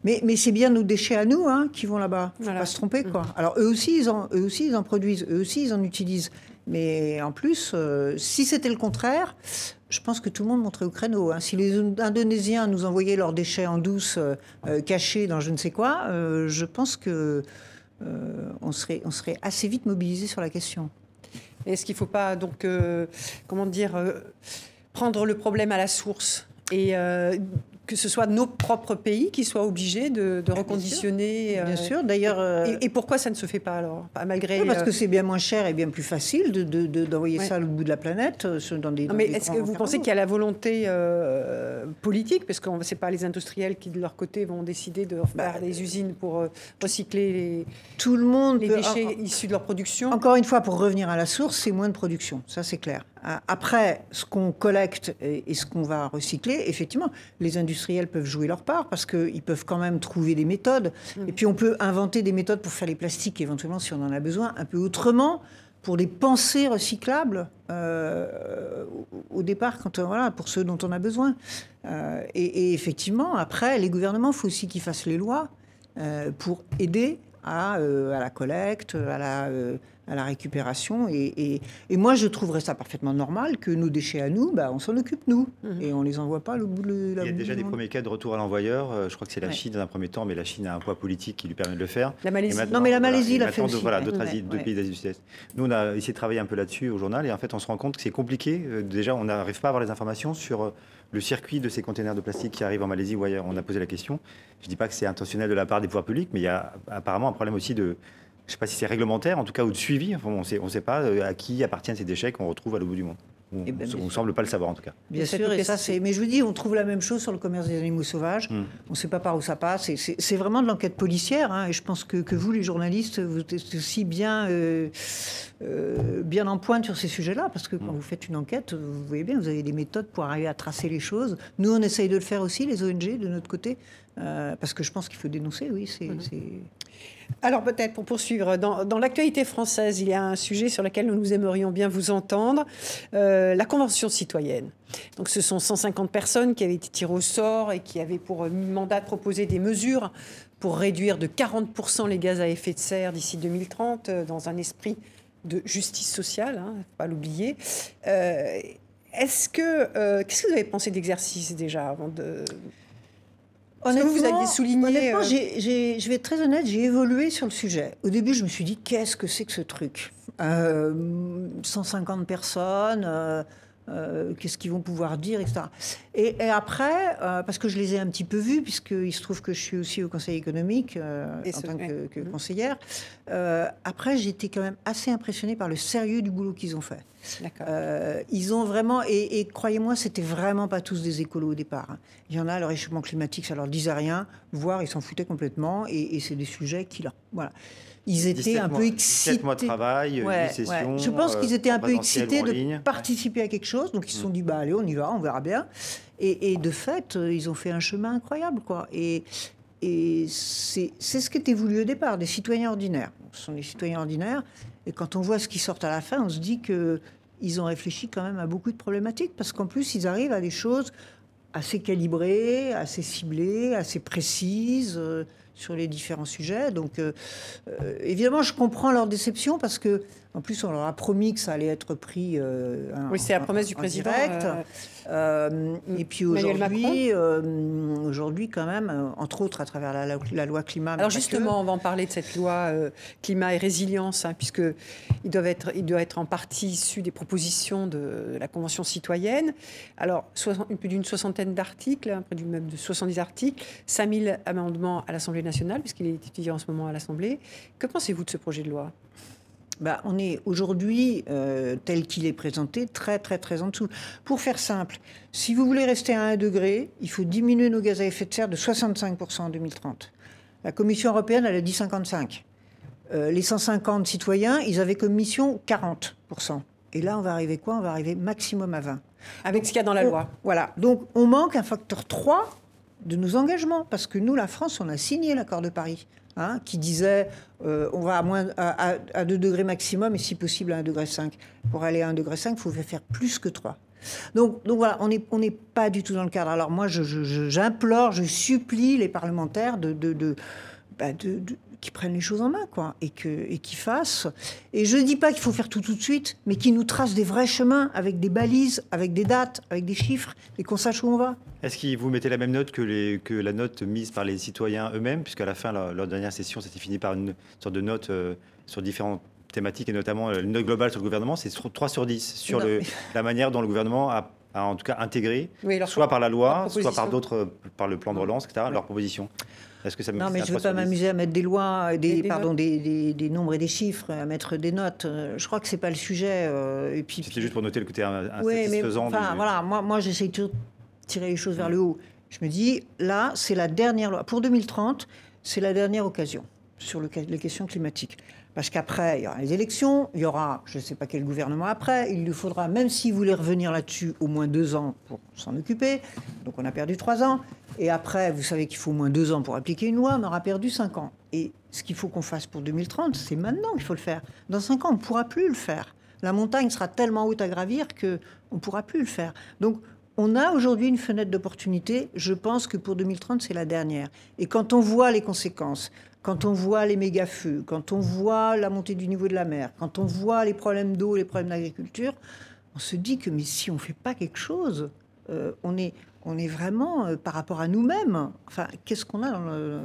mais, mais c'est bien nos déchets à nous hein, qui vont là-bas. Faut pas se tromper. Quoi. Mm. Alors eux aussi, ils en, eux aussi, ils en produisent, eux aussi, ils en utilisent. Mais en plus, euh, si c'était le contraire, je pense que tout le monde monterait au créneau. Hein. Si les Indonésiens nous envoyaient leurs déchets en douce, euh, euh, cachés dans je ne sais quoi, je pense que on serait, on serait assez vite mobilisé sur la question. Est-ce qu'il ne faut pas donc, comment dire, prendre le problème à la source et que ce soit nos propres pays qui soient obligés de, reconditionner. Bien sûr. D'ailleurs. Euh, et, pourquoi ça ne se fait pas alors Malgré. parce que c'est bien moins cher et bien plus facile d'envoyer de, ça l'autre bout de la planète euh, dans des. mais est-ce que vous pensez qu'il y a la volonté euh, politique Parce que ce n'est pas les industriels qui, de leur côté, vont décider de faire bah, des usines pour recycler les, tout le monde les déchets issus de leur production? Encore une fois, pour revenir à la source, c'est moins de production. Ça, c'est clair. Euh, après, ce qu'on collecte et ce qu'on va recycler, effectivement, les industriels peuvent jouer leur part parce qu'ils peuvent quand même trouver des méthodes. Mm. Et puis on peut inventer des méthodes pour faire les plastiques, éventuellement, si on en a besoin, un peu autrement, pour des pensées recyclables euh, au départ, quand, voilà, pour ceux dont on a besoin. Euh, et, effectivement, après, les gouvernements, il faut aussi qu'ils fassent les lois pour aider à, à, la collecte, à la à la récupération. Et, moi, je trouverais ça parfaitement normal que nos déchets à nous, bah, on s'en occupe nous. Mhm. Et on les envoie pas au bout de la Il y a déjà des premiers cas de retour à l'envoyeur. Euh, je crois que c'est la Chine dans un premier temps, mais la Chine a un poids politique qui lui permet de le faire. La Malaisie. non, mais la Malaisie l'a fait aussi. Voilà, d'autres pays d'Asie du Sud-Est. Nous, on a essayé de travailler un peu là-dessus au journal. Et en fait, on se rend compte que c'est compliqué. Euh, déjà, on n'arrive pas à avoir les informations sur euh, le circuit de ces containers de plastique qui arrivent en Malaisie ou ailleurs. On a posé la question. Je ne dis pas que c'est intentionnel de la part des pouvoirs publics, mais il y a apparemment un problème aussi de je ne sais pas si c'est réglementaire, en tout cas, ou de suivi. on ne sait, on sait pas euh, à qui appartiennent ces déchets qu'on retrouve à l'autre bout du monde. On ne eh ben, semble pas le savoir en tout cas. Bien sûr, et ça c'est. Mais je vous dis, on trouve la même chose sur le commerce des animaux sauvages. Hmm. On ne sait pas par où ça passe. C'est vraiment de l'enquête policière. Hein, et je pense que, que, vous, les journalistes, vous êtes aussi bien, euh, euh, bien en pointe sur ces sujets-là, parce que quand hmm. vous faites une enquête, vous voyez bien, vous avez des méthodes pour arriver à tracer les choses. Nous, on essaye de le faire aussi, les ONG, de notre côté, parce que je pense qu'il faut dénoncer. Oui, c'est. Hmm. Alors peut-être pour poursuivre, dans, l'actualité française, il y a un sujet sur lequel nous aimerions bien vous entendre, euh, la Convention citoyenne. Donc ce sont 150 personnes qui avaient été tirées au sort et qui avaient pour mandat de proposer des mesures pour réduire de 40% les gaz à effet de serre d'ici 2030 euh, dans un esprit de justice sociale, hein, pas l'oublier. Euh, est-ce que qu'est-ce que vous avez pensé d'exercice déjà avant de Honnêtement, vous aviez souligné. Euh, je vais être très honnête, j'ai évolué sur le sujet. Au début, je me suis dit, qu'est-ce que c'est que ce truc? 150 euh, personnes. Euh, euh, qu'est-ce qu'ils vont pouvoir dire, etc. Et, après, euh, parce que je les ai un petit peu vus, puisqu'il se trouve que je suis aussi au Conseil économique euh, en tant que, mhm. conseillère, après, j'étais quand même assez impressionnée par le sérieux du boulot qu'ils ont fait. ils ont vraiment, et, croyez-moi, c'était vraiment pas tous des écolos au départ. Hein. Il y en a, le réchauffement climatique, ça leur disait rien, voire ils s'en foutaient complètement, et, et c'est des sujets qui, là, voilà ils étaient un peu excités. mois de travail, ouais, Je pense qu'ils étaient un peu excités de participer à quelque chose, donc ils se sont mm. dit bah allez, on y va, on verra bien. Et, de fait, euh, ils ont fait un chemin incroyable, quoi. Et, et c'est ce qui était voulu au départ, des citoyens ordinaires. Ce sont des citoyens ordinaires, et quand on voit ce qui sort à la fin, on se dit que ils ont réfléchi quand même à beaucoup de problématiques, parce qu'en plus, ils arrivent à des choses assez calibrées, assez ciblées, assez précises. Sur les différents sujets. Donc, euh, euh, évidemment, je comprends leur déception parce que, en plus, on leur a promis que ça allait être pris. Euh, oui, c'est la promesse du président. Direct. Euh, et puis aujourd'hui, aujourd'hui quand même, entre autres à travers la, loi climat. Alors justement, on va en parler de cette loi climat et résilience, hein, puisque il doit être, il doit être en partie issu des propositions de la Convention citoyenne. Alors, plus d'une soixantaine d'articles, hein, près du même de 70 articles, 5000 amendements à l'Assemblée nationale, puisqu'il est étudié en ce moment à l'Assemblée. Que pensez-vous de ce projet de loi? Bah, on est aujourd'hui, euh, tel qu'il est présenté, très très très en dessous. Pour faire simple, si vous voulez rester à 1 degré, il faut diminuer nos gaz à effet de serre de 65% en 2030. La Commission européenne, elle a dit 55. Euh, les 150 citoyens, ils avaient comme mission 40%. Et là, on va arriver quoi? On va arriver maximum à 20. Avec ce qu'il y a dans la loi. Voilà. Donc, on manque un facteur 3 de nos engagements. Parce que nous, la France, on a signé l'accord de Paris. Hein, qui disait euh, on va à, moins, à, 2 degrés maximum et si possible à 1 degré 5. Pour aller à 1 degré 5, il faut faire plus que 3. Donc, donc voilà, on n'est on pas du tout dans le cadre. Alors moi, j'implore, je, supplie les parlementaires de, de, bah, de, qui prennent les choses en main, quoi, et que et qui fassent. Et je ne dis pas qu'il faut faire tout tout de suite, mais qui nous tracent des vrais chemins avec des balises, avec des dates, avec des chiffres, et qu'on sache où on va. Est-ce que vous mettez la même note que, les, que la note mise par les citoyens eux-mêmes, puisqu'à la fin, leur, dernière session, c'était fini par une sorte de note euh, sur différentes thématiques, et notamment euh, une note globale sur le gouvernement, c'est 3 sur 10 sur le, la manière dont le gouvernement a à en tout cas intégrer, Oui, leur soit par la loi, soit par d'autres, par le plan de relance, etc., leurs propositions. Est-ce que ça me Non, mais je ne veux pas 3 sur 10? m'amuser à mettre des lois, euh, des, des pardon, des, des- des nombres et des chiffres, à mettre des notes. Euh, Je crois que c'est pas le sujet. euh, et puis, C'était juste pour noter le côté euh, Oui, mais insatisfaisant. enfin, du- voilà, moi, moi j'essaye toujours de tirer les choses vers le haut. Je me dis, là, c'est la dernière loi. Pour 2030, c'est la dernière occasion sur le- les questions climatiques. Parce qu'après, il y aura les élections, il y aura, je ne sais pas quel gouvernement après, il lui faudra, même s'il voulait revenir là-dessus, au moins deux ans pour s'en occuper. Donc on a perdu trois ans. Et après, vous savez qu'il faut au moins deux ans pour appliquer une loi, on aura perdu cinq ans. Et ce qu'il faut qu'on fasse pour 2030, c'est maintenant qu'il faut le faire. Dans cinq ans, on ne pourra plus le faire. La montagne sera tellement haute à gravir qu'on ne pourra plus le faire. Donc, on a aujourd'hui une fenêtre d'opportunité. Je pense que pour 2030, c'est la dernière. Et quand on voit les conséquences, quand on voit les méga-feux, quand on voit la montée du niveau de la mer, quand on voit les problèmes d'eau, les problèmes d'agriculture, on se dit que mais si on ne fait pas quelque chose, euh, on, est, on est vraiment euh, par rapport à nous-mêmes. Enfin, qu'est-ce qu'on a dans le...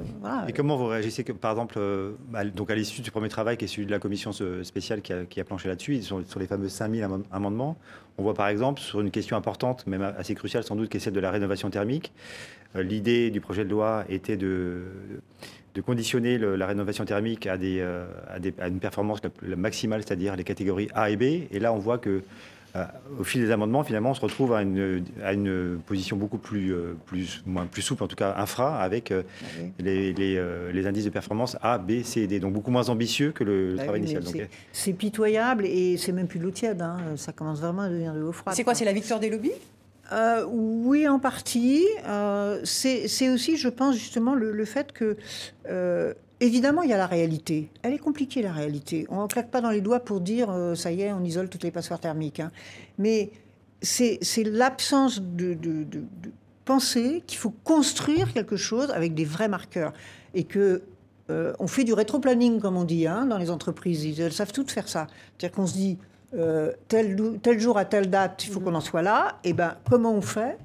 Et comment vous réagissez, que, par exemple, euh, à- donc à l'issue du premier travail qui est celui de la commission spéciale qui a, planché là-dessus, sur, sur les fameux 5000 am- amendements, on voit par exemple sur une question importante, même assez cruciale sans doute, qui est celle de la rénovation thermique. L'idée du projet de loi était de conditionner le- la rénovation thermique à, des, euh, à, des- à une performance la, plus- la maximale, c'est-à-dire les catégories A et B. Et là, on voit que euh, au fil des amendements, finalement, on se retrouve à une, à une position beaucoup plus, euh, plus, moins, plus souple, en tout cas infra, avec euh, les, les, euh, les indices de performance A, B, C et D. Donc beaucoup moins ambitieux que le, le Bah travail oui, initial. C'est pitoyable et c'est même plus de l'eau tiède. hein. Ça commence vraiment à devenir de l'eau froide. C'est quoi C'est la victoire des lobbies? Euh, oui, en partie. Euh, c'est aussi, je pense, justement, le, fait que, euh, évidemment, il y a la réalité. Elle est compliquée, la réalité. On ne claque pas dans les doigts pour dire, ça y est, on isole toutes les passoires thermiques. hein. Mais c'est l'absence de, de- qu'il faut construire quelque chose avec des vrais marqueurs. Et que on fait du rétro-planning, comme on dit, hein, dans les entreprises. Elles savent toutes faire ça. C'est-à-dire qu'on se dit, euh, tel, jour à telle date, il faut qu'on en soit là. Et ben, comment on fait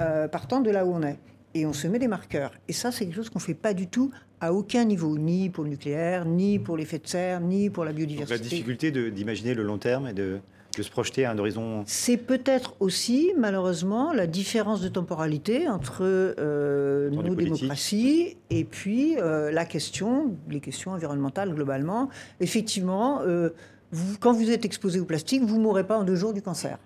euh, partant de là où on est? Et on se met des marqueurs. Et ça, c'est quelque chose qu'on ne fait pas du tout à aucun niveau, ni pour le nucléaire, ni pour l'effet de serre, ni pour la donc biodiversité. la difficulté d'imaginer le long terme et de, de se projeter à un horizon. C'est peut-être aussi, malheureusement, la différence de temporalité entre euh, nos démocraties et puis euh, la question, les questions environnementales globalement. Effectivement, euh, quand vous êtes exposé au plastique, vous ne mourrez pas en deux jours du cancer.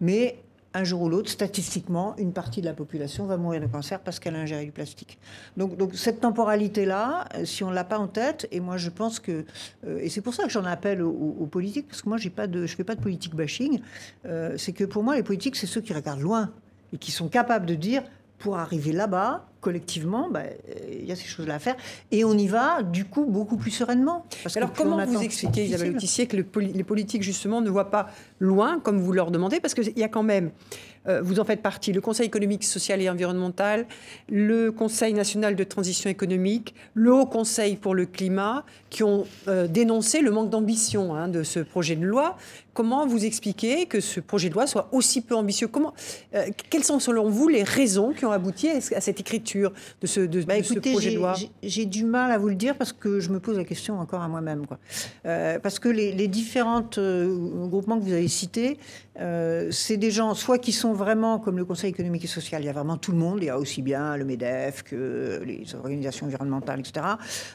Mais un jour ou l'autre, statistiquement, une partie de la population va mourir de cancer parce qu'elle a ingéré du plastique. Donc, cette temporalité-là, euh, si on ne l'a pas en tête, et moi je pense que, euh, et c'est pour ça que j'en appelle aux, politiques, parce que moi pas de, je fais pas de politique bashing, euh, c'est que pour moi les politiques c'est ceux qui regardent loin et qui sont capables de dire pour arriver là-bas, collectivement, bah, euh, il y a ces choses-là à faire, et on y va du coup beaucoup plus sereinement. Parce Alors comment vous expliquez, Isabelle. Autissier, que le poli- les politiques justement ne voient pas loin comme vous leur demandez? Parce qu'il y a quand même, euh, vous en faites partie, le Conseil économique, social et environnemental, le Conseil national de transition économique, le Haut Conseil pour le climat, qui ont euh, dénoncé le manque d'ambition hein, de ce projet de loi. Comment vous expliquez que ce projet de loi soit aussi peu ambitieux? Comment, euh, Quelles sont selon vous les raisons qui ont abouti à cette écriture de ce, de, Bah, de ce écoutez, projet de j'ai- loi? j'ai- du mal à vous le dire parce que je me pose la question encore à moi-même. Euh, parce que les, les différents groupements que vous avez cités, euh, c'est des gens soit qui sont vraiment comme le Conseil économique et social, il y a vraiment tout le monde, il y a aussi bien le MEDEF que les organisations environnementales, etc.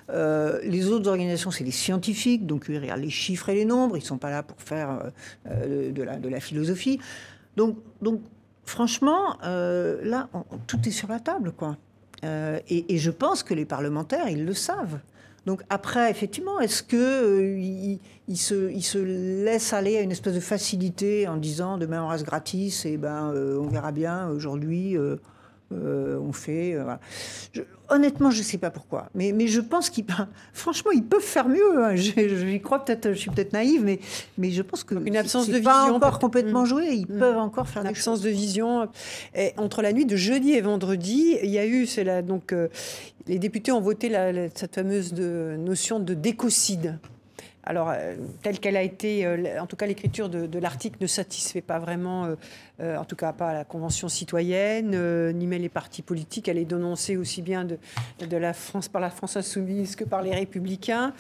Euh, les autres organisations, c'est les scientifiques, donc ils regardent les chiffres et les nombres, ils ne sont pas là pour faire euh, euh, de, la, de la philosophie. Donc, donc franchement, euh, là, on- tout est sur la table, quoi. Euh, et, je pense que les parlementaires, ils le savent. Donc après, effectivement, est-ce que euh, se, se laissent aller à une espèce de facilité en disant demain on reste gratis et ben euh, on verra bien aujourd'hui euh, euh, on fait. euh, voilà. Je- honnêtement, je ne sais pas pourquoi, mais, mais je pense qu'ils, franchement, ils peuvent faire mieux. hein. [laughs] Je- J'y crois peut-être, je suis peut-être naïve, mais, mais je pense que une absence de pas vision, encore complètement Mm. joué. Ils Mm. peuvent encore faire des choses. L'absence de vision. Et entre la nuit de jeudi et vendredi, il y a eu, c'est la, donc, euh, les députés ont voté la- la- cette fameuse de- notion de décocide. alors, euh, telle qu'elle a été, euh, en tout cas, l'écriture de, l'article ne satisfait pas vraiment, euh, en tout cas pas la Convention citoyenne, ni même les partis politiques. Elle est dénoncée aussi bien de, la France par la France insoumise que par les Républicains.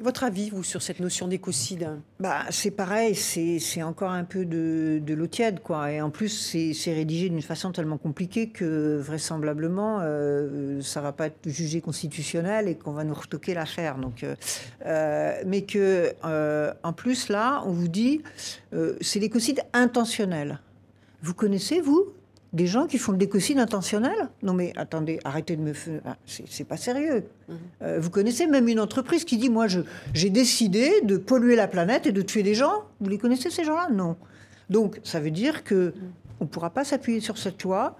votre avis, vous, sur cette notion d'écocide? Bah, C'est pareil, c'est encore un peu de, l'eau tiède, quoi. Et en plus, c'est rédigé d'une façon tellement compliquée que vraisemblablement, ça va pas être jugé constitutionnel et qu'on va nous retoquer l'affaire. Donc. Euh, mais que, euh, en plus, là, on vous dit, euh, c'est l'écocide intentionnel. Vous connaissez, vous, des gens qui font le l'écocide intentionnel? Non, mais attendez, arrêtez de me faire. Ah, c'est pas sérieux. Mhm. vous connaissez même une entreprise qui dit Moi, j'ai décidé de polluer la planète et de tuer des gens? Vous les connaissez, ces gens-là? Non. Donc, ça veut dire que on ne pourra pas s'appuyer sur cette loi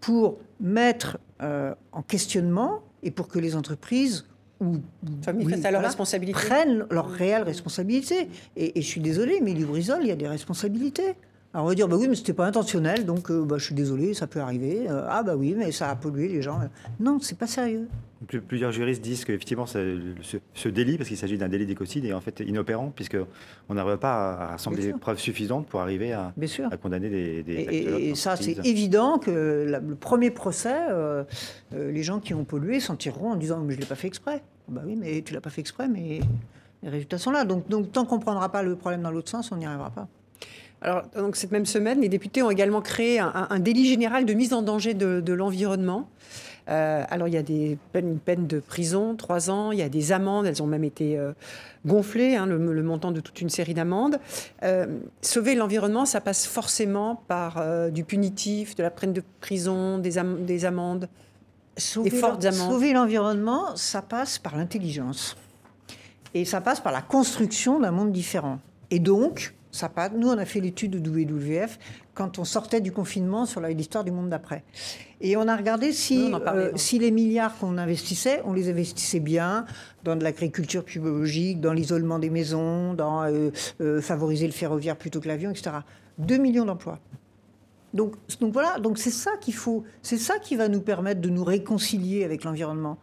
pour mettre en questionnement et pour que les entreprises ou, leur responsabilité. prennent leurs réelles responsabilités. Et, je suis désolée, mais Lubrizol, il y a des responsabilités. Alors on va dire, bah oui, mais c'était pas intentionnel, donc euh, bah, je suis désolé, ça peut arriver. Euh, ah bah oui, mais ça a pollué les gens. Non, c'est pas sérieux. Plusieurs juristes disent qu'effectivement, ce, ce, délit, parce qu'il s'agit d'un délit d'écocide, est en fait inopérant, puisqu'on n'arrive pas à rassembler des preuves suffisantes pour arriver à, à condamner des, des Et, et ça, c'est évident que le premier procès, euh, les gens qui ont pollué s'en tireront en disant, mais je ne l'ai pas fait exprès. Bah oui, mais tu l'as pas fait exprès, mais les résultats sont là. Donc, donc tant qu'on ne prendra pas le problème dans l'autre sens, on n'y arrivera pas. Alors, donc, cette même semaine, les députés ont également créé un, délit général de mise en danger de, l'environnement. Euh, alors, il y a des peines, une peine de prison, trois ans, il y a des amendes, elles ont même été euh, gonflées, hein, le, montant de toute une série d'amendes. Euh, sauver l'environnement, ça passe forcément par du punitif, de la peine de prison, des, des amendes. Sauver l'environnement, ça passe par l'intelligence. Et ça passe par la construction d'un monde différent. Et donc, ça passe. Nous, on a fait l'étude de WWF quand on sortait du confinement sur l'histoire du monde d'après. Et on a regardé si, euh, si les milliards qu'on investissait, on les investissait bien dans de l'agriculture biologique, dans l'isolement des maisons, dans euh, euh, favoriser le ferroviaire plutôt que l'avion, etc. 2 millions d'emplois. Donc, donc voilà, donc c'est ça qu'il faut, c'est ça qui va nous permettre de nous réconcilier avec l'environnement.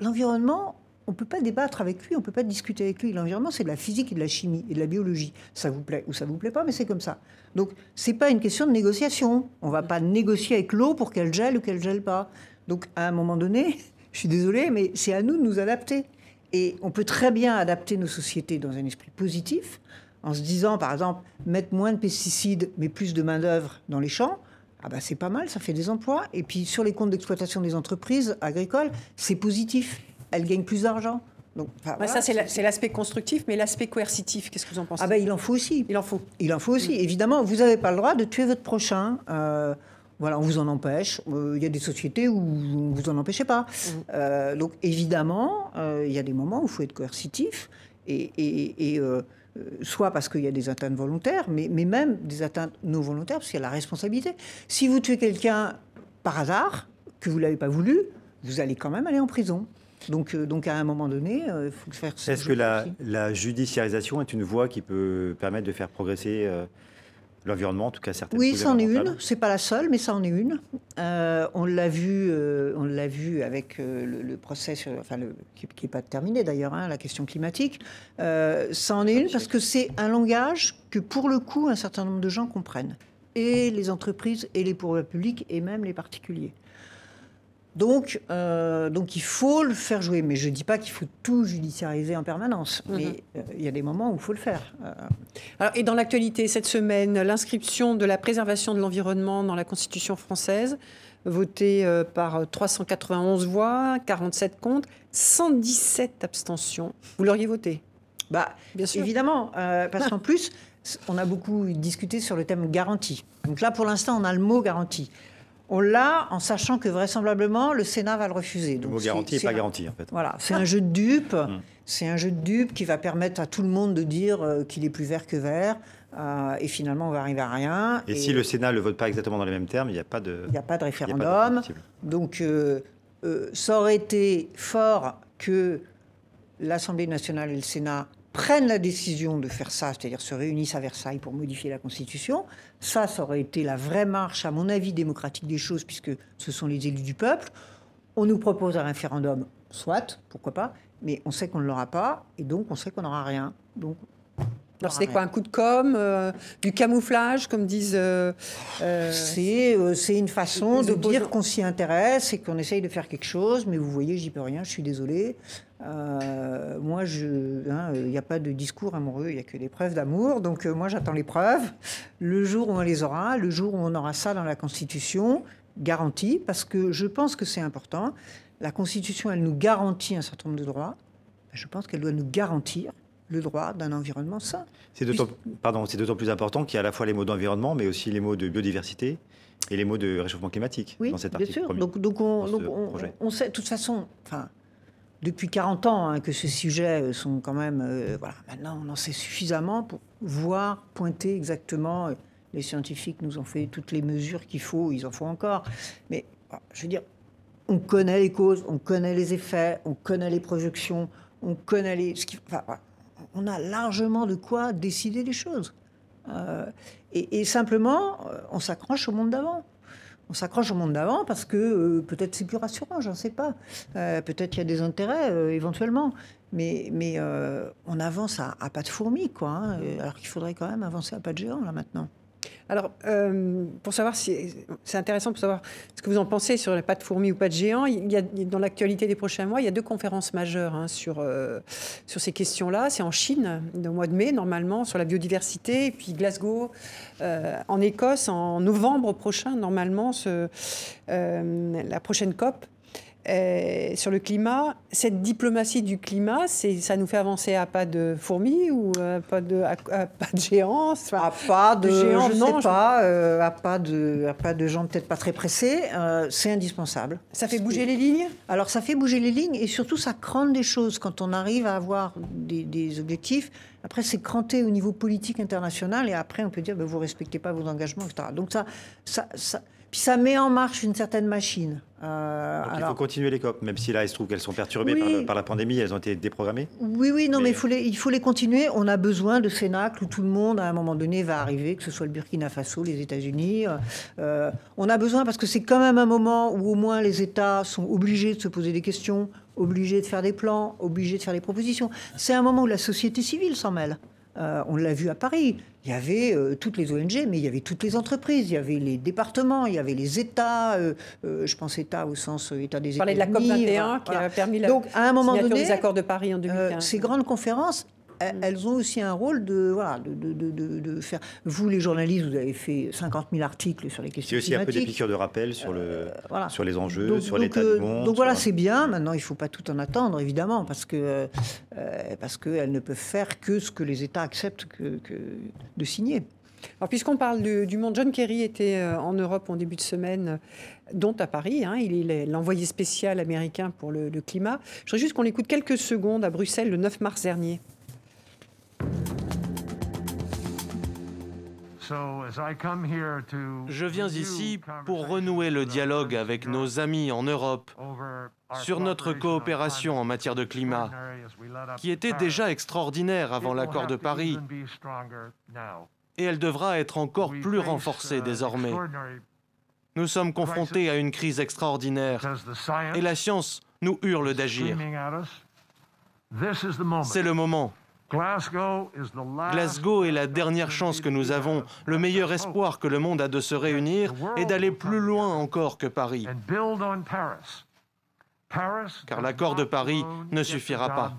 L'environnement, on ne peut pas débattre avec lui, on ne peut pas discuter avec lui. L'environnement, c'est de la physique et de la chimie et de la biologie. Ça vous plaît ou ça vous plaît pas, mais c'est comme ça. Donc, c'est pas une question de négociation. On va pas négocier avec l'eau pour qu'elle gèle ou qu'elle gèle pas. Donc, à un moment donné, [laughs] je suis désolée, mais c'est à nous de nous adapter. Et on peut très bien adapter nos sociétés dans un esprit positif en se disant, par exemple, mettre moins de pesticides mais plus de main-d'œuvre dans les champs, ah bah c'est pas mal, ça fait des emplois. Et puis sur les comptes d'exploitation des entreprises agricoles, c'est positif. Elles gagnent plus d'argent. Donc, ça, c'est l'aspect constructif, mais l'aspect coercitif, qu'est-ce que vous en pensez? Ah ben, il en faut aussi. Il en faut. Il en faut aussi. Évidemment, vous n'avez pas le droit de tuer votre prochain. Euh, voilà, on vous en empêche. Euh, il y a des sociétés où vous vous en empêchez pas. Mmh. Euh, donc, évidemment, il y a des moments où il faut être coercitif. Et, et, et soit parce qu'il y a des atteintes volontaires, mais, mais même des atteintes non volontaires, parce qu'il y a la responsabilité. Si vous tuez quelqu'un par hasard, que vous ne l'avez pas voulu, vous allez quand même aller en prison. Donc, euh, donc à un moment donné, euh, il faut faire Est-ce que la, la, judiciarisation est une voie qui peut permettre de faire progresser l'environnement, en tout cas certaines Oui, c'en est une. C'est pas la seule, mais ça en est une. Euh, on l'a vu, euh, on l'a vu avec euh, le, procès, enfin le, qui n'est pas terminé d'ailleurs, hein, la question climatique. ça en est une parce que c'est un langage que pour le coup un certain nombre de gens comprennent, et les entreprises, et les pouvoirs publics, et même les particuliers. Donc, euh, donc il faut le faire jouer. Mais je ne dis pas qu'il faut tout judiciariser en permanence. Mhm. Mais euh, il y a des moments où il faut le faire. Euh, Alors, et dans l'actualité, cette semaine, l'inscription de la préservation de l'environnement dans la Constitution française, votée par 391 voix, 47 contre, 117 abstentions. Vous l'auriez voté? Bah, Bien sûr. Évidemment, parce qu'en plus, on a beaucoup discuté sur le thème garantie. Donc là, pour l'instant, on a le mot garantie on l'a en sachant que vraisemblablement le Sénat va le refuser. Le mot garantie n'est pas garanti en fait. Voilà, c'est un jeu de dupes. [laughs] Hum. C'est un jeu de dupes qui va permettre à tout le monde de dire euh, qu'il est plus vert que vert. Euh, et finalement, on va arriver à rien. Et, si le Sénat ne le vote pas exactement dans les mêmes termes, il n'y a pas de. Il n'y a pas de référendum. Donc, euh, ça aurait été fort que l'Assemblée nationale et le Sénat prennent la décision de faire ça, c'est-à-dire se réunissent à Versailles pour modifier la Constitution, ça, ça aurait été la vraie marche, à mon avis, démocratique des choses, puisque ce sont les élus du peuple. On nous propose un référendum, soit, pourquoi pas. mais on sait qu'on ne l'aura pas, et donc on sait qu'on n'aura rien. Donc alors c'est quoi un coup de com, euh, du camouflage, comme disent. Euh, euh, c'est une façon de dire qu'on s'y intéresse et qu'on essaye de faire quelque chose, mais vous voyez, j'y peux rien, je suis désolée. Moi, il hein, n'y a pas de discours amoureux, il n'y a que des preuves d'amour. Donc moi, j'attends les preuves. Le jour où on les aura, le jour où on aura ça dans la Constitution, garantie, parce que je pense que c'est important. La Constitution, elle nous garantit un certain nombre de droits. Je pense qu'elle doit nous garantir le droit d'un environnement sain. C'est d'autant, pardon, c'est d'autant plus important qu'il y a à la fois les mots d'environnement, mais aussi les mots de biodiversité et les mots de réchauffement climatique oui, dans cet article. Bien sûr. donc, donc, on, donc on, sait, de toute façon, enfin, depuis 40 ans hein, que ces sujets sont quand même. Euh, voilà, maintenant, on en sait suffisamment pour voir, pointer exactement. Euh, les scientifiques nous ont fait toutes les mesures qu'il faut, ils en font encore. Mais je veux dire, on connaît les causes, on connaît les effets, on connaît les projections, on connaît les. Ce qui, enfin, on a largement de quoi décider des choses. Euh, et, simplement, euh, on s'accroche au monde d'avant. On s'accroche au monde d'avant parce que euh, peut-être c'est plus rassurant, j'en sais pas. peut-être il y a des intérêts éventuellement. Mais, mais on avance à, pas de fourmis, quoi. Hein, alors qu'il faudrait quand même avancer à pas de géant, là, maintenant. Alors, euh, pour savoir si c'est intéressant pour savoir ce que vous en pensez sur les pas de fourmis ou pas de géants. Il y a, dans l'actualité des prochains mois, il y a deux conférences majeures hein, sur, euh, sur ces questions-là. C'est en Chine, au mois de mai, normalement, sur la biodiversité, et puis Glasgow, euh, en Écosse, en novembre prochain, normalement, la prochaine COP. Euh, sur le climat, cette diplomatie du climat, ça nous fait avancer à pas de fourmis ou à pas de, à, pas de géants? À pas de, géants, je non, sais pas, euh, à pas de, à pas de gens peut-être pas très pressés. Euh, c'est indispensable. Ça fait bouger les lignes? Alors ça fait bouger les lignes et surtout ça crante des choses quand on arrive à avoir des, objectifs. Après, c'est cranté au niveau politique international et après, on peut dire, ben, vous respectez pas vos engagements, etc. Donc ça, ça, ça puis ça met en marche une certaine machine. Euh, il faut continuer les COP, même si là, il se trouve qu'elles sont perturbées par, la pandémie, elles ont été déprogrammées. Oui, oui, non, mais, il, faut les, il faut les continuer. On a besoin de cénacles où tout le monde, à un moment donné, va arriver, que ce soit le Burkina Faso, les États-Unis. Euh, euh, on a besoin parce que c'est quand même un moment où au moins les États sont obligés de se poser des questions, obligés de faire des plans, obligés de faire des propositions. C'est un moment où la société civile s'en mêle. Euh, on l'a vu à Paris. Il y avait euh, toutes les ONG, mais il y avait toutes les entreprises. Il y avait les départements, il y avait les États. Euh, je pense État au sens État des États-Unis. de la COP 21 qui a permis la Donc, à un moment donné, des accords de Paris en 2015. ces grandes conférences. Elles ont aussi un rôle de, voilà, de, de, de, de, faire. Vous, les journalistes, vous avez fait 50 000 articles sur les questions climatiques. C'est aussi un peu des piqûres de rappel sur, le, euh, voilà. sur les enjeux, sur l'état du monde. Donc voilà, c'est bien. Maintenant, il ne faut pas tout en attendre, évidemment, parce que euh, parce qu'elles ne peuvent faire que ce que les États acceptent que, que de signer. Alors, puisqu'on parle du, monde, John Kerry était euh, en Europe en début de semaine, dont à Paris. Hein, il est l'envoyé spécial américain pour le, le climat. Je voudrais juste qu'on l'écoute quelques secondes à Bruxelles le 9 mars dernier. Je viens ici pour renouer le dialogue avec nos amis en Europe sur notre coopération en matière de climat, qui était déjà extraordinaire avant l'accord de Paris, et elle devra être encore plus renforcée désormais. Nous sommes confrontés à une crise extraordinaire, et la science nous hurle d'agir. C'est le moment. Glasgow est la dernière chance que nous avons, le meilleur espoir que le monde a de se réunir et d'aller plus loin encore que Paris. Car l'accord de Paris ne suffira pas.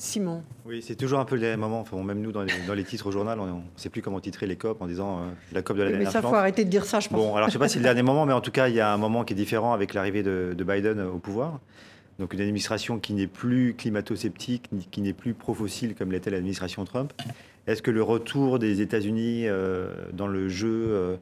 Simon. Oui, c'est toujours un peu les moments, enfin, même nous, dans les, titres au journal, on ne sait plus comment titrer les COP en disant euh, la COP de la dernière Mais ça, il faut arrêter de dire ça, je pense. Bon, alors je ne sais pas si c'est le dernier moment, mais en tout cas, il y a un moment qui est différent avec l'arrivée de, Biden au pouvoir. Donc une administration qui n'est plus climato-sceptique, qui n'est plus pro-fossile comme l'était l'administration Trump. Est-ce que le retour des États-Unis euh, dans le jeu, euh,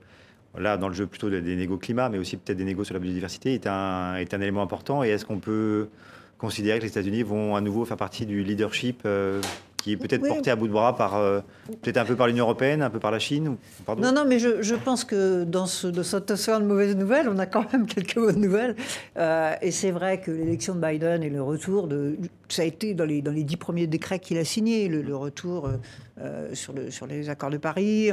là dans le jeu plutôt des négociations climat, mais aussi peut-être des négociations sur la biodiversité, est un, est un élément important? Et est-ce qu'on peut considérer que les États-Unis vont à nouveau faire partie du leadership euh, qui est peut-être porté à bout de bras par euh, peut-être un peu par l'Union européenne, un peu par la Chine Non, non, mais je, pense que dans ce, cette océan de mauvaises nouvelles, on a quand même [laughs] quelques bonnes nouvelles. Euh, et c'est vrai que l'élection de Biden et le retour de. Ça a été dans les, dans les dix premiers décrets qu'il a signés, le, retour sur, le, sur les accords de Paris,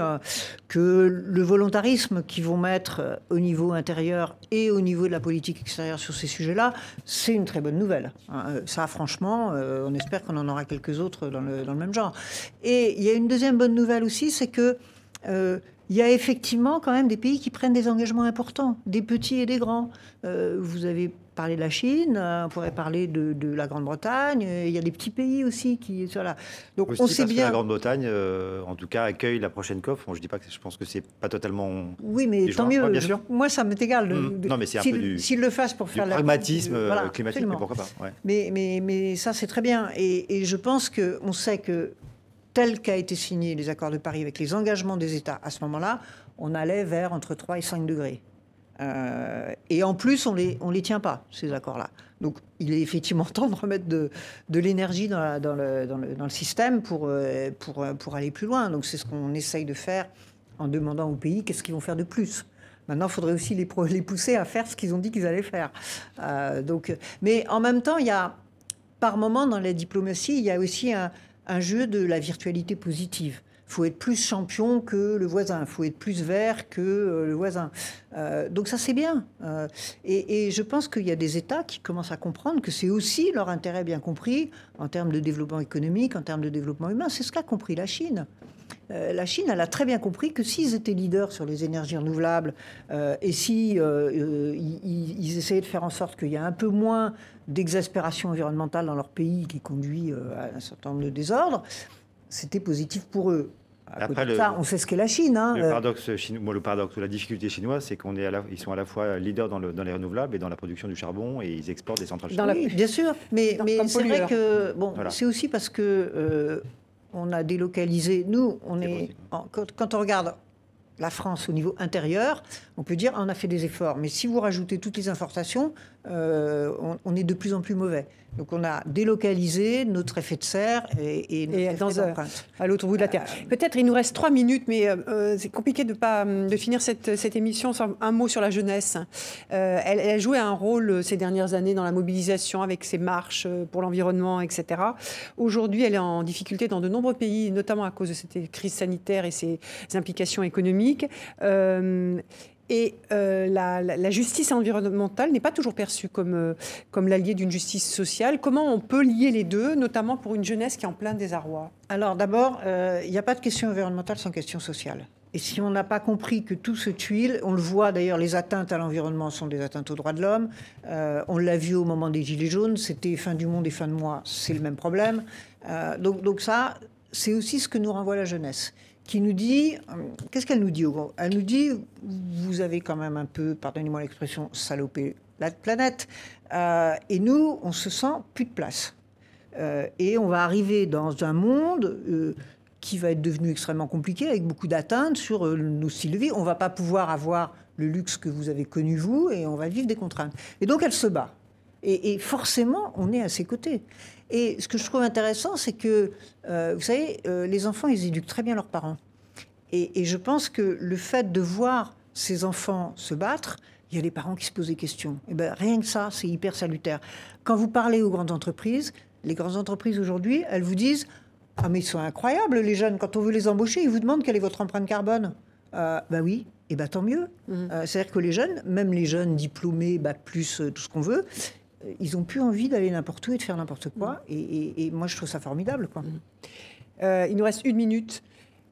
que le volontarisme qu'ils vont mettre au niveau intérieur et au niveau de la politique extérieure sur ces sujets-là, c'est une très bonne nouvelle. Hein. Ça, franchement, on espère qu'on en aura quelques autres dans le même genre. Et il y a une deuxième bonne nouvelle aussi, c'est que il y a effectivement quand même des pays qui prennent des engagements importants, des petits et des grands. Euh, vous avez parlé de la Chine, euh, on pourrait parler de, la Grande-Bretagne. Il y a des petits pays aussi qui voilà. Donc on sait bien. Que la Grande-Bretagne, euh, en tout cas, accueille la prochaine COP. je dis pas que je pense que c'est pas totalement. Oui, mais tant mieux. bien sûr. Moi, ça m'est égal. Mm. non, mais c'est un peu du. S'ils le fassent pour faire du pragmatisme climatique, mais pourquoi pas. Mais, mais, mais ça, c'est très bien. Et, et je pense que on sait que tel qu'a été signé les accords de Paris avec les engagements des États à ce moment-là, on allait vers entre 3 et 5 degrés. Euh, et en plus, on ne les, on les tient pas, ces accords-là. Donc, il est effectivement [laughs] temps de remettre de, de l'énergie dans, dans, le, dans, le, dans, le, système pour, euh, pour, euh, pour aller plus loin. Donc, c'est ce qu'on essaye de faire en demandant aux pays qu'est-ce qu'ils vont faire de plus. Maintenant, il faudrait aussi les, les pousser à faire ce qu'ils ont dit qu'ils allaient faire. donc, mais en même temps, il y a, par moment, dans la diplomatie, il y a aussi un, un jeu de la virtualité positive. Il faut être plus champion que le voisin, il faut être plus vert que euh, le voisin. Euh, donc ça, c'est bien. Euh, et, je pense qu'il y a des États qui commencent à comprendre que c'est aussi leur intérêt bien compris en termes de développement économique, en termes de développement humain. C'est ce qu'a compris la Chine. la Chine, elle a très bien compris que s'ils étaient leaders sur les énergies renouvelables et si ils, essayaient de faire en sorte qu'il y ait un peu moins d'exaspération environnementale dans leur pays qui conduit à un certain nombre de désordres, c'était positif pour eux. Après, ça, on sait ce qu'est la Chine. Hein. Le paradoxe chinois, le paradoxe ou la difficulté chinoise, c'est qu'on est à ils sont à la fois leaders dans, le, dans, les renouvelables et dans la production du charbon et ils exportent des centrales charbon. Oui, bien sûr, mais, mais c'est vrai que bon, c'est aussi parce que euh, on a délocalisé. Nous, on est, quand, on regarde la France au niveau intérieur, on peut dire on a fait des efforts. Mais si vous rajoutez toutes les importations, euh, on, est de plus en plus mauvais. Donc on a délocalisé notre effet de serre et, et, dans à l'autre bout de la Terre. Peut-être il nous reste trois minutes, mais euh, euh, c'est compliqué de pas de finir cette, cette, émission sans un mot sur la jeunesse. elle, a joué un rôle ces dernières années dans la mobilisation avec ses marches pour l'environnement, etc. Aujourd'hui, elle est en difficulté dans de nombreux pays, notamment à cause de cette crise sanitaire et ses implications économiques. Et euh, la, justice environnementale n'est pas toujours perçue comme, euh, comme l'allié d'une justice sociale. Comment on peut lier les deux, notamment pour une jeunesse qui est en plein désarroi? Alors d'abord, euh, il n'y a pas de question environnementale sans question sociale. Et si on n'a pas compris que tout se tuile, on le voit d'ailleurs, les atteintes à l'environnement sont des atteintes aux droits de l'homme. on l'a vu au moment des Gilets jaunes, c'était fin du monde et fin de mois, c'est le même problème. donc ça, c'est aussi ce que nous renvoie la jeunesse qui nous dit, euh, qu'est-ce qu'elle nous dit Elle nous dit, vous avez quand même un peu, pardonnez-moi l'expression, salopé la planète, euh, et nous, on se sent plus de place. Euh, et on va arriver dans un monde qui va être devenu extrêmement compliqué, avec beaucoup d'atteintes sur nos styles de vie. On va pas pouvoir avoir le luxe que vous avez connu vous, et on va vivre des contraintes. Et donc elle se bat. Et forcément, on est à ses côtés. Et ce que je trouve intéressant, c'est que, euh, vous savez, euh, les enfants, ils éduquent très bien leurs parents. Et, je pense que le fait de voir ces enfants se battre, il y a les parents qui se posent des questions. Et ben, rien que ça, c'est hyper salutaire. Quand vous parlez aux grandes entreprises, les grandes entreprises aujourd'hui, elles vous disent Ah, mais ils sont incroyables, les jeunes. Quand on veut les embaucher, ils vous demandent quelle est votre empreinte carbone. Euh, bah oui, et ben tant mieux. Mmh. Euh, c'est-à-dire que les jeunes, même les jeunes diplômés, bac plus, tout ce qu'on veut, ils ont plus envie d'aller n'importe où et de faire n'importe quoi. Mm. Et, moi, je trouve ça formidable. Quoi. Mm. Euh, il nous reste une minute.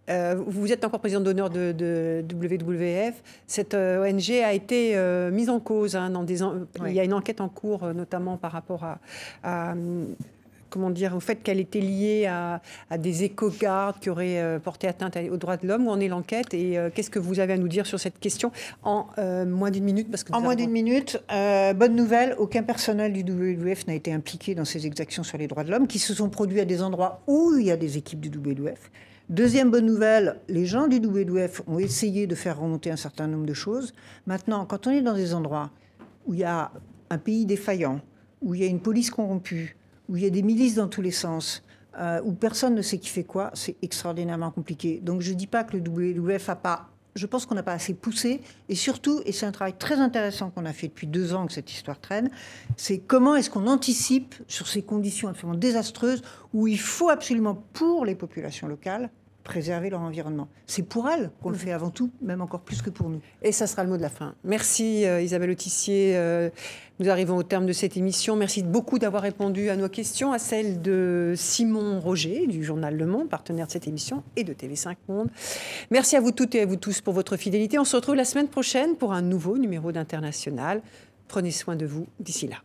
Euh, vous êtes encore président d'honneur de, WWF. Cette euh, ONG a été mise en cause. Hein, dans des Il y a une enquête en cours, notamment par rapport à comment dire, au fait qu'elle était liée à, des éco-gardes qui auraient euh, porté atteinte aux droits de l'homme Où en est l'enquête Et euh, qu'est-ce que vous avez à nous dire sur cette question en euh, moins d'une minute parce que En moins d'une minute, bonne nouvelle, aucun personnel du WWF n'a été impliqué dans ces exactions sur les droits de l'homme qui se sont produits à des endroits où il y a des équipes du WWF. Deuxième bonne nouvelle, les gens du WWF ont essayé de faire remonter un certain nombre de choses. Maintenant, quand on est dans des endroits où il y a un pays défaillant, où il y a une police corrompue, où il y a des milices dans tous les sens, euh, où personne ne sait qui fait quoi, c'est extraordinairement compliqué. Donc je ne dis pas que le WWF a pas... Je pense qu'on n'a pas assez poussé. Et surtout, et c'est un travail très intéressant qu'on a fait depuis deux ans que cette histoire traîne, c'est comment est-ce qu'on anticipe sur ces conditions absolument désastreuses où il faut absolument, pour les populations locales, préserver leur environnement. C'est pour elles qu'on le fait avant tout, même encore plus que pour nous. Et ça sera le mot de la fin. Merci euh, Isabelle Autissier. Euh, nous arrivons au terme de cette émission. Merci beaucoup d'avoir répondu à nos questions, à celles de Simon Roger du journal Le Monde, partenaire de cette émission, et de TV5 Monde. Merci à vous toutes et à vous tous pour votre fidélité. On se retrouve la semaine prochaine pour un nouveau numéro d'International. Prenez soin de vous d'ici là.